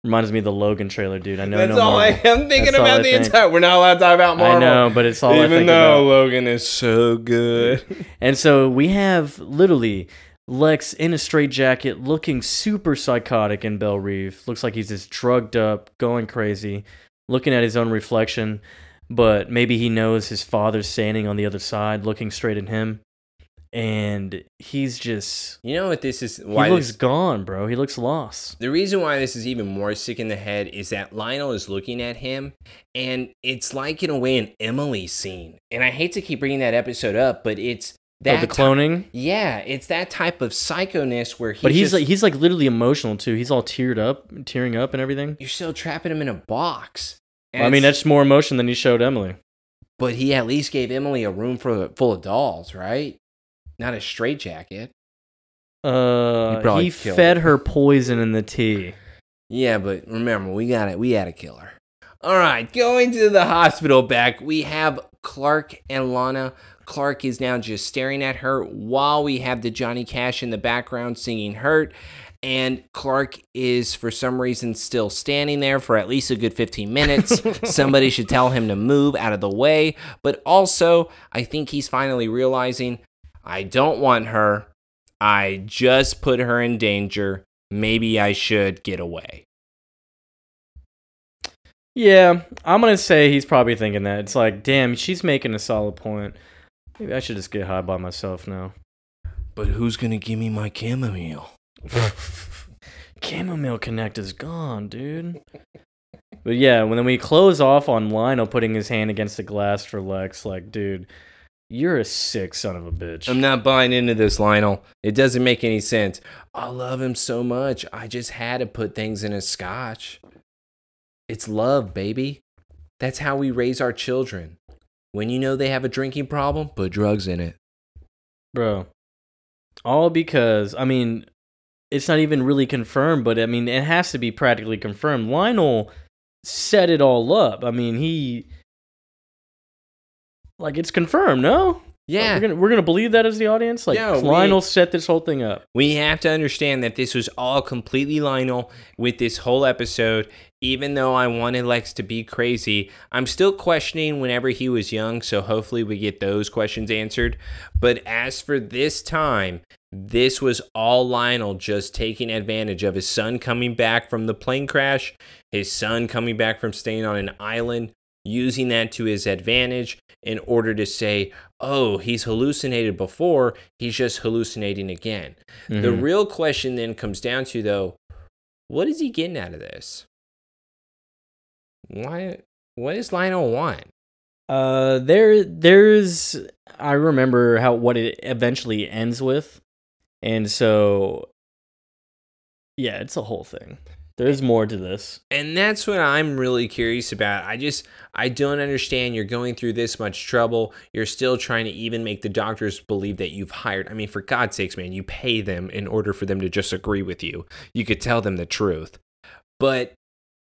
Reminds me of the Logan trailer, dude. I know. That's no all I Marvel. am thinking That's about the think. entire. We're not allowed to talk about Marvel. I know, but it's all I Even think though about. Logan is so good. And so we have literally Lex in a straitjacket looking super psychotic in Belle Reve. Looks like he's just drugged up, going crazy, looking at his own reflection. But maybe he knows his father's standing on the other side, looking straight at him. And he's just. You know what this is? He Why looks this, gone, bro. He looks lost. the reason why this is even more sick in the head is that Lionel is looking at him, and it's like in a way an Emily scene. And I hate to keep bringing that episode up, but it's that the ti- cloning. yeah, it's that type of psychoness where he's But he's just, like he's like literally emotional too. He's all teared up, tearing up and everything. you're still trapping him in a box. I mean, that's more emotion than he showed Emily. but he at least gave Emily a room for full of dolls, right? Not a straitjacket. Uh, probably he fed her. her poison in the tea. Yeah, but remember, we got it. We had to kill her. All right, going to the hospital back, we have Clark and Lana. Clark is now just staring at her while we have the Johnny Cash in the background singing Hurt. And Clark is, for some reason, still standing there for at least a good 15 minutes. Somebody should tell him to move out of the way. But also, I think he's finally realizing I don't want her. I just put her in danger. Maybe I should get away. Yeah, I'm gonna say he's probably thinking that. It's like, damn, she's making a solid point. Maybe I should just get high by myself now. But who's gonna give me my chamomile? Chamomile Connect is gone, dude. But yeah, when we close off on Lionel putting his hand against the glass for Lex, like, dude, you're a sick son of a bitch. I'm not buying into this, Lionel. It doesn't make any sense. I love him so much. I just had to put things in his scotch. It's love, baby. That's how we raise our children. When you know they have a drinking problem, put drugs in it. Bro. All because, I mean, it's not even really confirmed, but I mean, it has to be practically confirmed. Lionel set it all up. I mean, he. Like, it's confirmed, no? Yeah. We're gonna, we're gonna believe that as the audience? Like, Yeah, we- Lionel set this whole thing up. We have to understand that this was all completely Lionel with this whole episode. Even though I wanted Lex to be crazy, I'm still questioning whenever he was young, so hopefully we get those questions answered. But as for this time, this was all Lionel just taking advantage of his son coming back from the plane crash, his son coming back from staying on an island, using that to his advantage in order to say, oh, he's hallucinated before, he's just hallucinating again. The Mhm. real question then comes down to though, what is he getting out of this? Why what does Lionel want? Uh, there, there's. I remember how what it eventually ends with, and so, yeah, it's a whole thing. There's more to this. And that's what I'm really curious about. I just I don't understand you're going through this much trouble. You're still trying to even make the doctors believe that you've hired. I mean, for God's sakes, man, you pay them in order for them to just agree with you. You could tell them the truth. But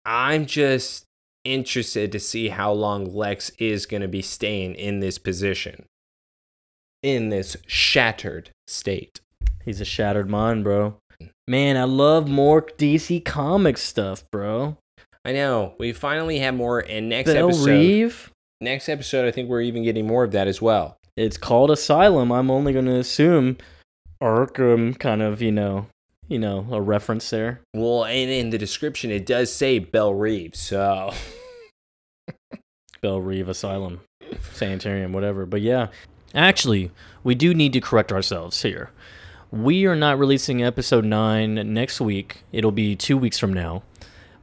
I'm just interested to see how long Lex is going to be staying in this position. In this shattered state. He's a shattered mind, bro. Man, I love more DC Comics stuff, bro. I know. We finally have more and next Belle episode. Reeve. Next episode I think we're even getting more of that as well. It's called Asylum. I'm only going to assume Arkham, kind of, you know, you know, a reference there. Well, and in the description, it does say Belle Reve. So, Belle Reve Asylum, Sanitarium, whatever. But yeah, actually, we do need to correct ourselves here. We are not releasing episode 9 next week. It'll be two weeks from now.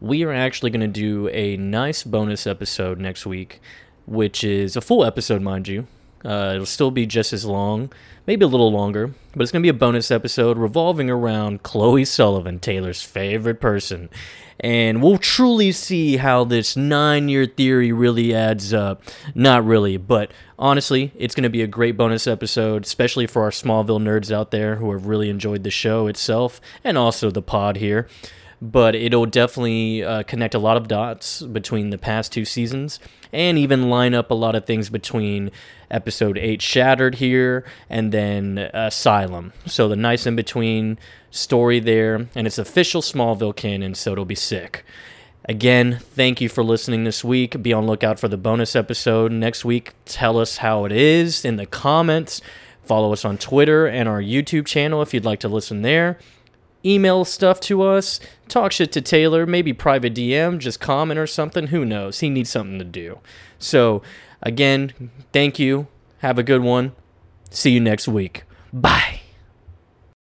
We are actually going to do a nice bonus episode next week, which is a full episode, mind you. Uh, it'll still be just as long, maybe a little longer, but it's going to be a bonus episode revolving around Chloe Sullivan, Taylor's favorite person. And we'll truly see how this nine year theory really adds up. Not really, but honestly, it's going to be a great bonus episode, especially for our Smallville nerds out there who have really enjoyed the show itself and also the pod here but it'll definitely uh, connect a lot of dots between the past two seasons and even line up a lot of things between episode 8 Shattered here and then uh, Asylum. So the nice in between story there, and it's official Smallville canon, so it'll be sick. Again, thank you for listening this week. Be on lookout for the bonus episode next week. Tell us how it is in the comments. Follow us on Twitter and our YouTube channel if you'd like to listen there email stuff to us, talk shit to Taylor, maybe private DM, just comment or something. Who knows? He needs something to do. So, again, thank you. Have a good one. See you next week. Bye.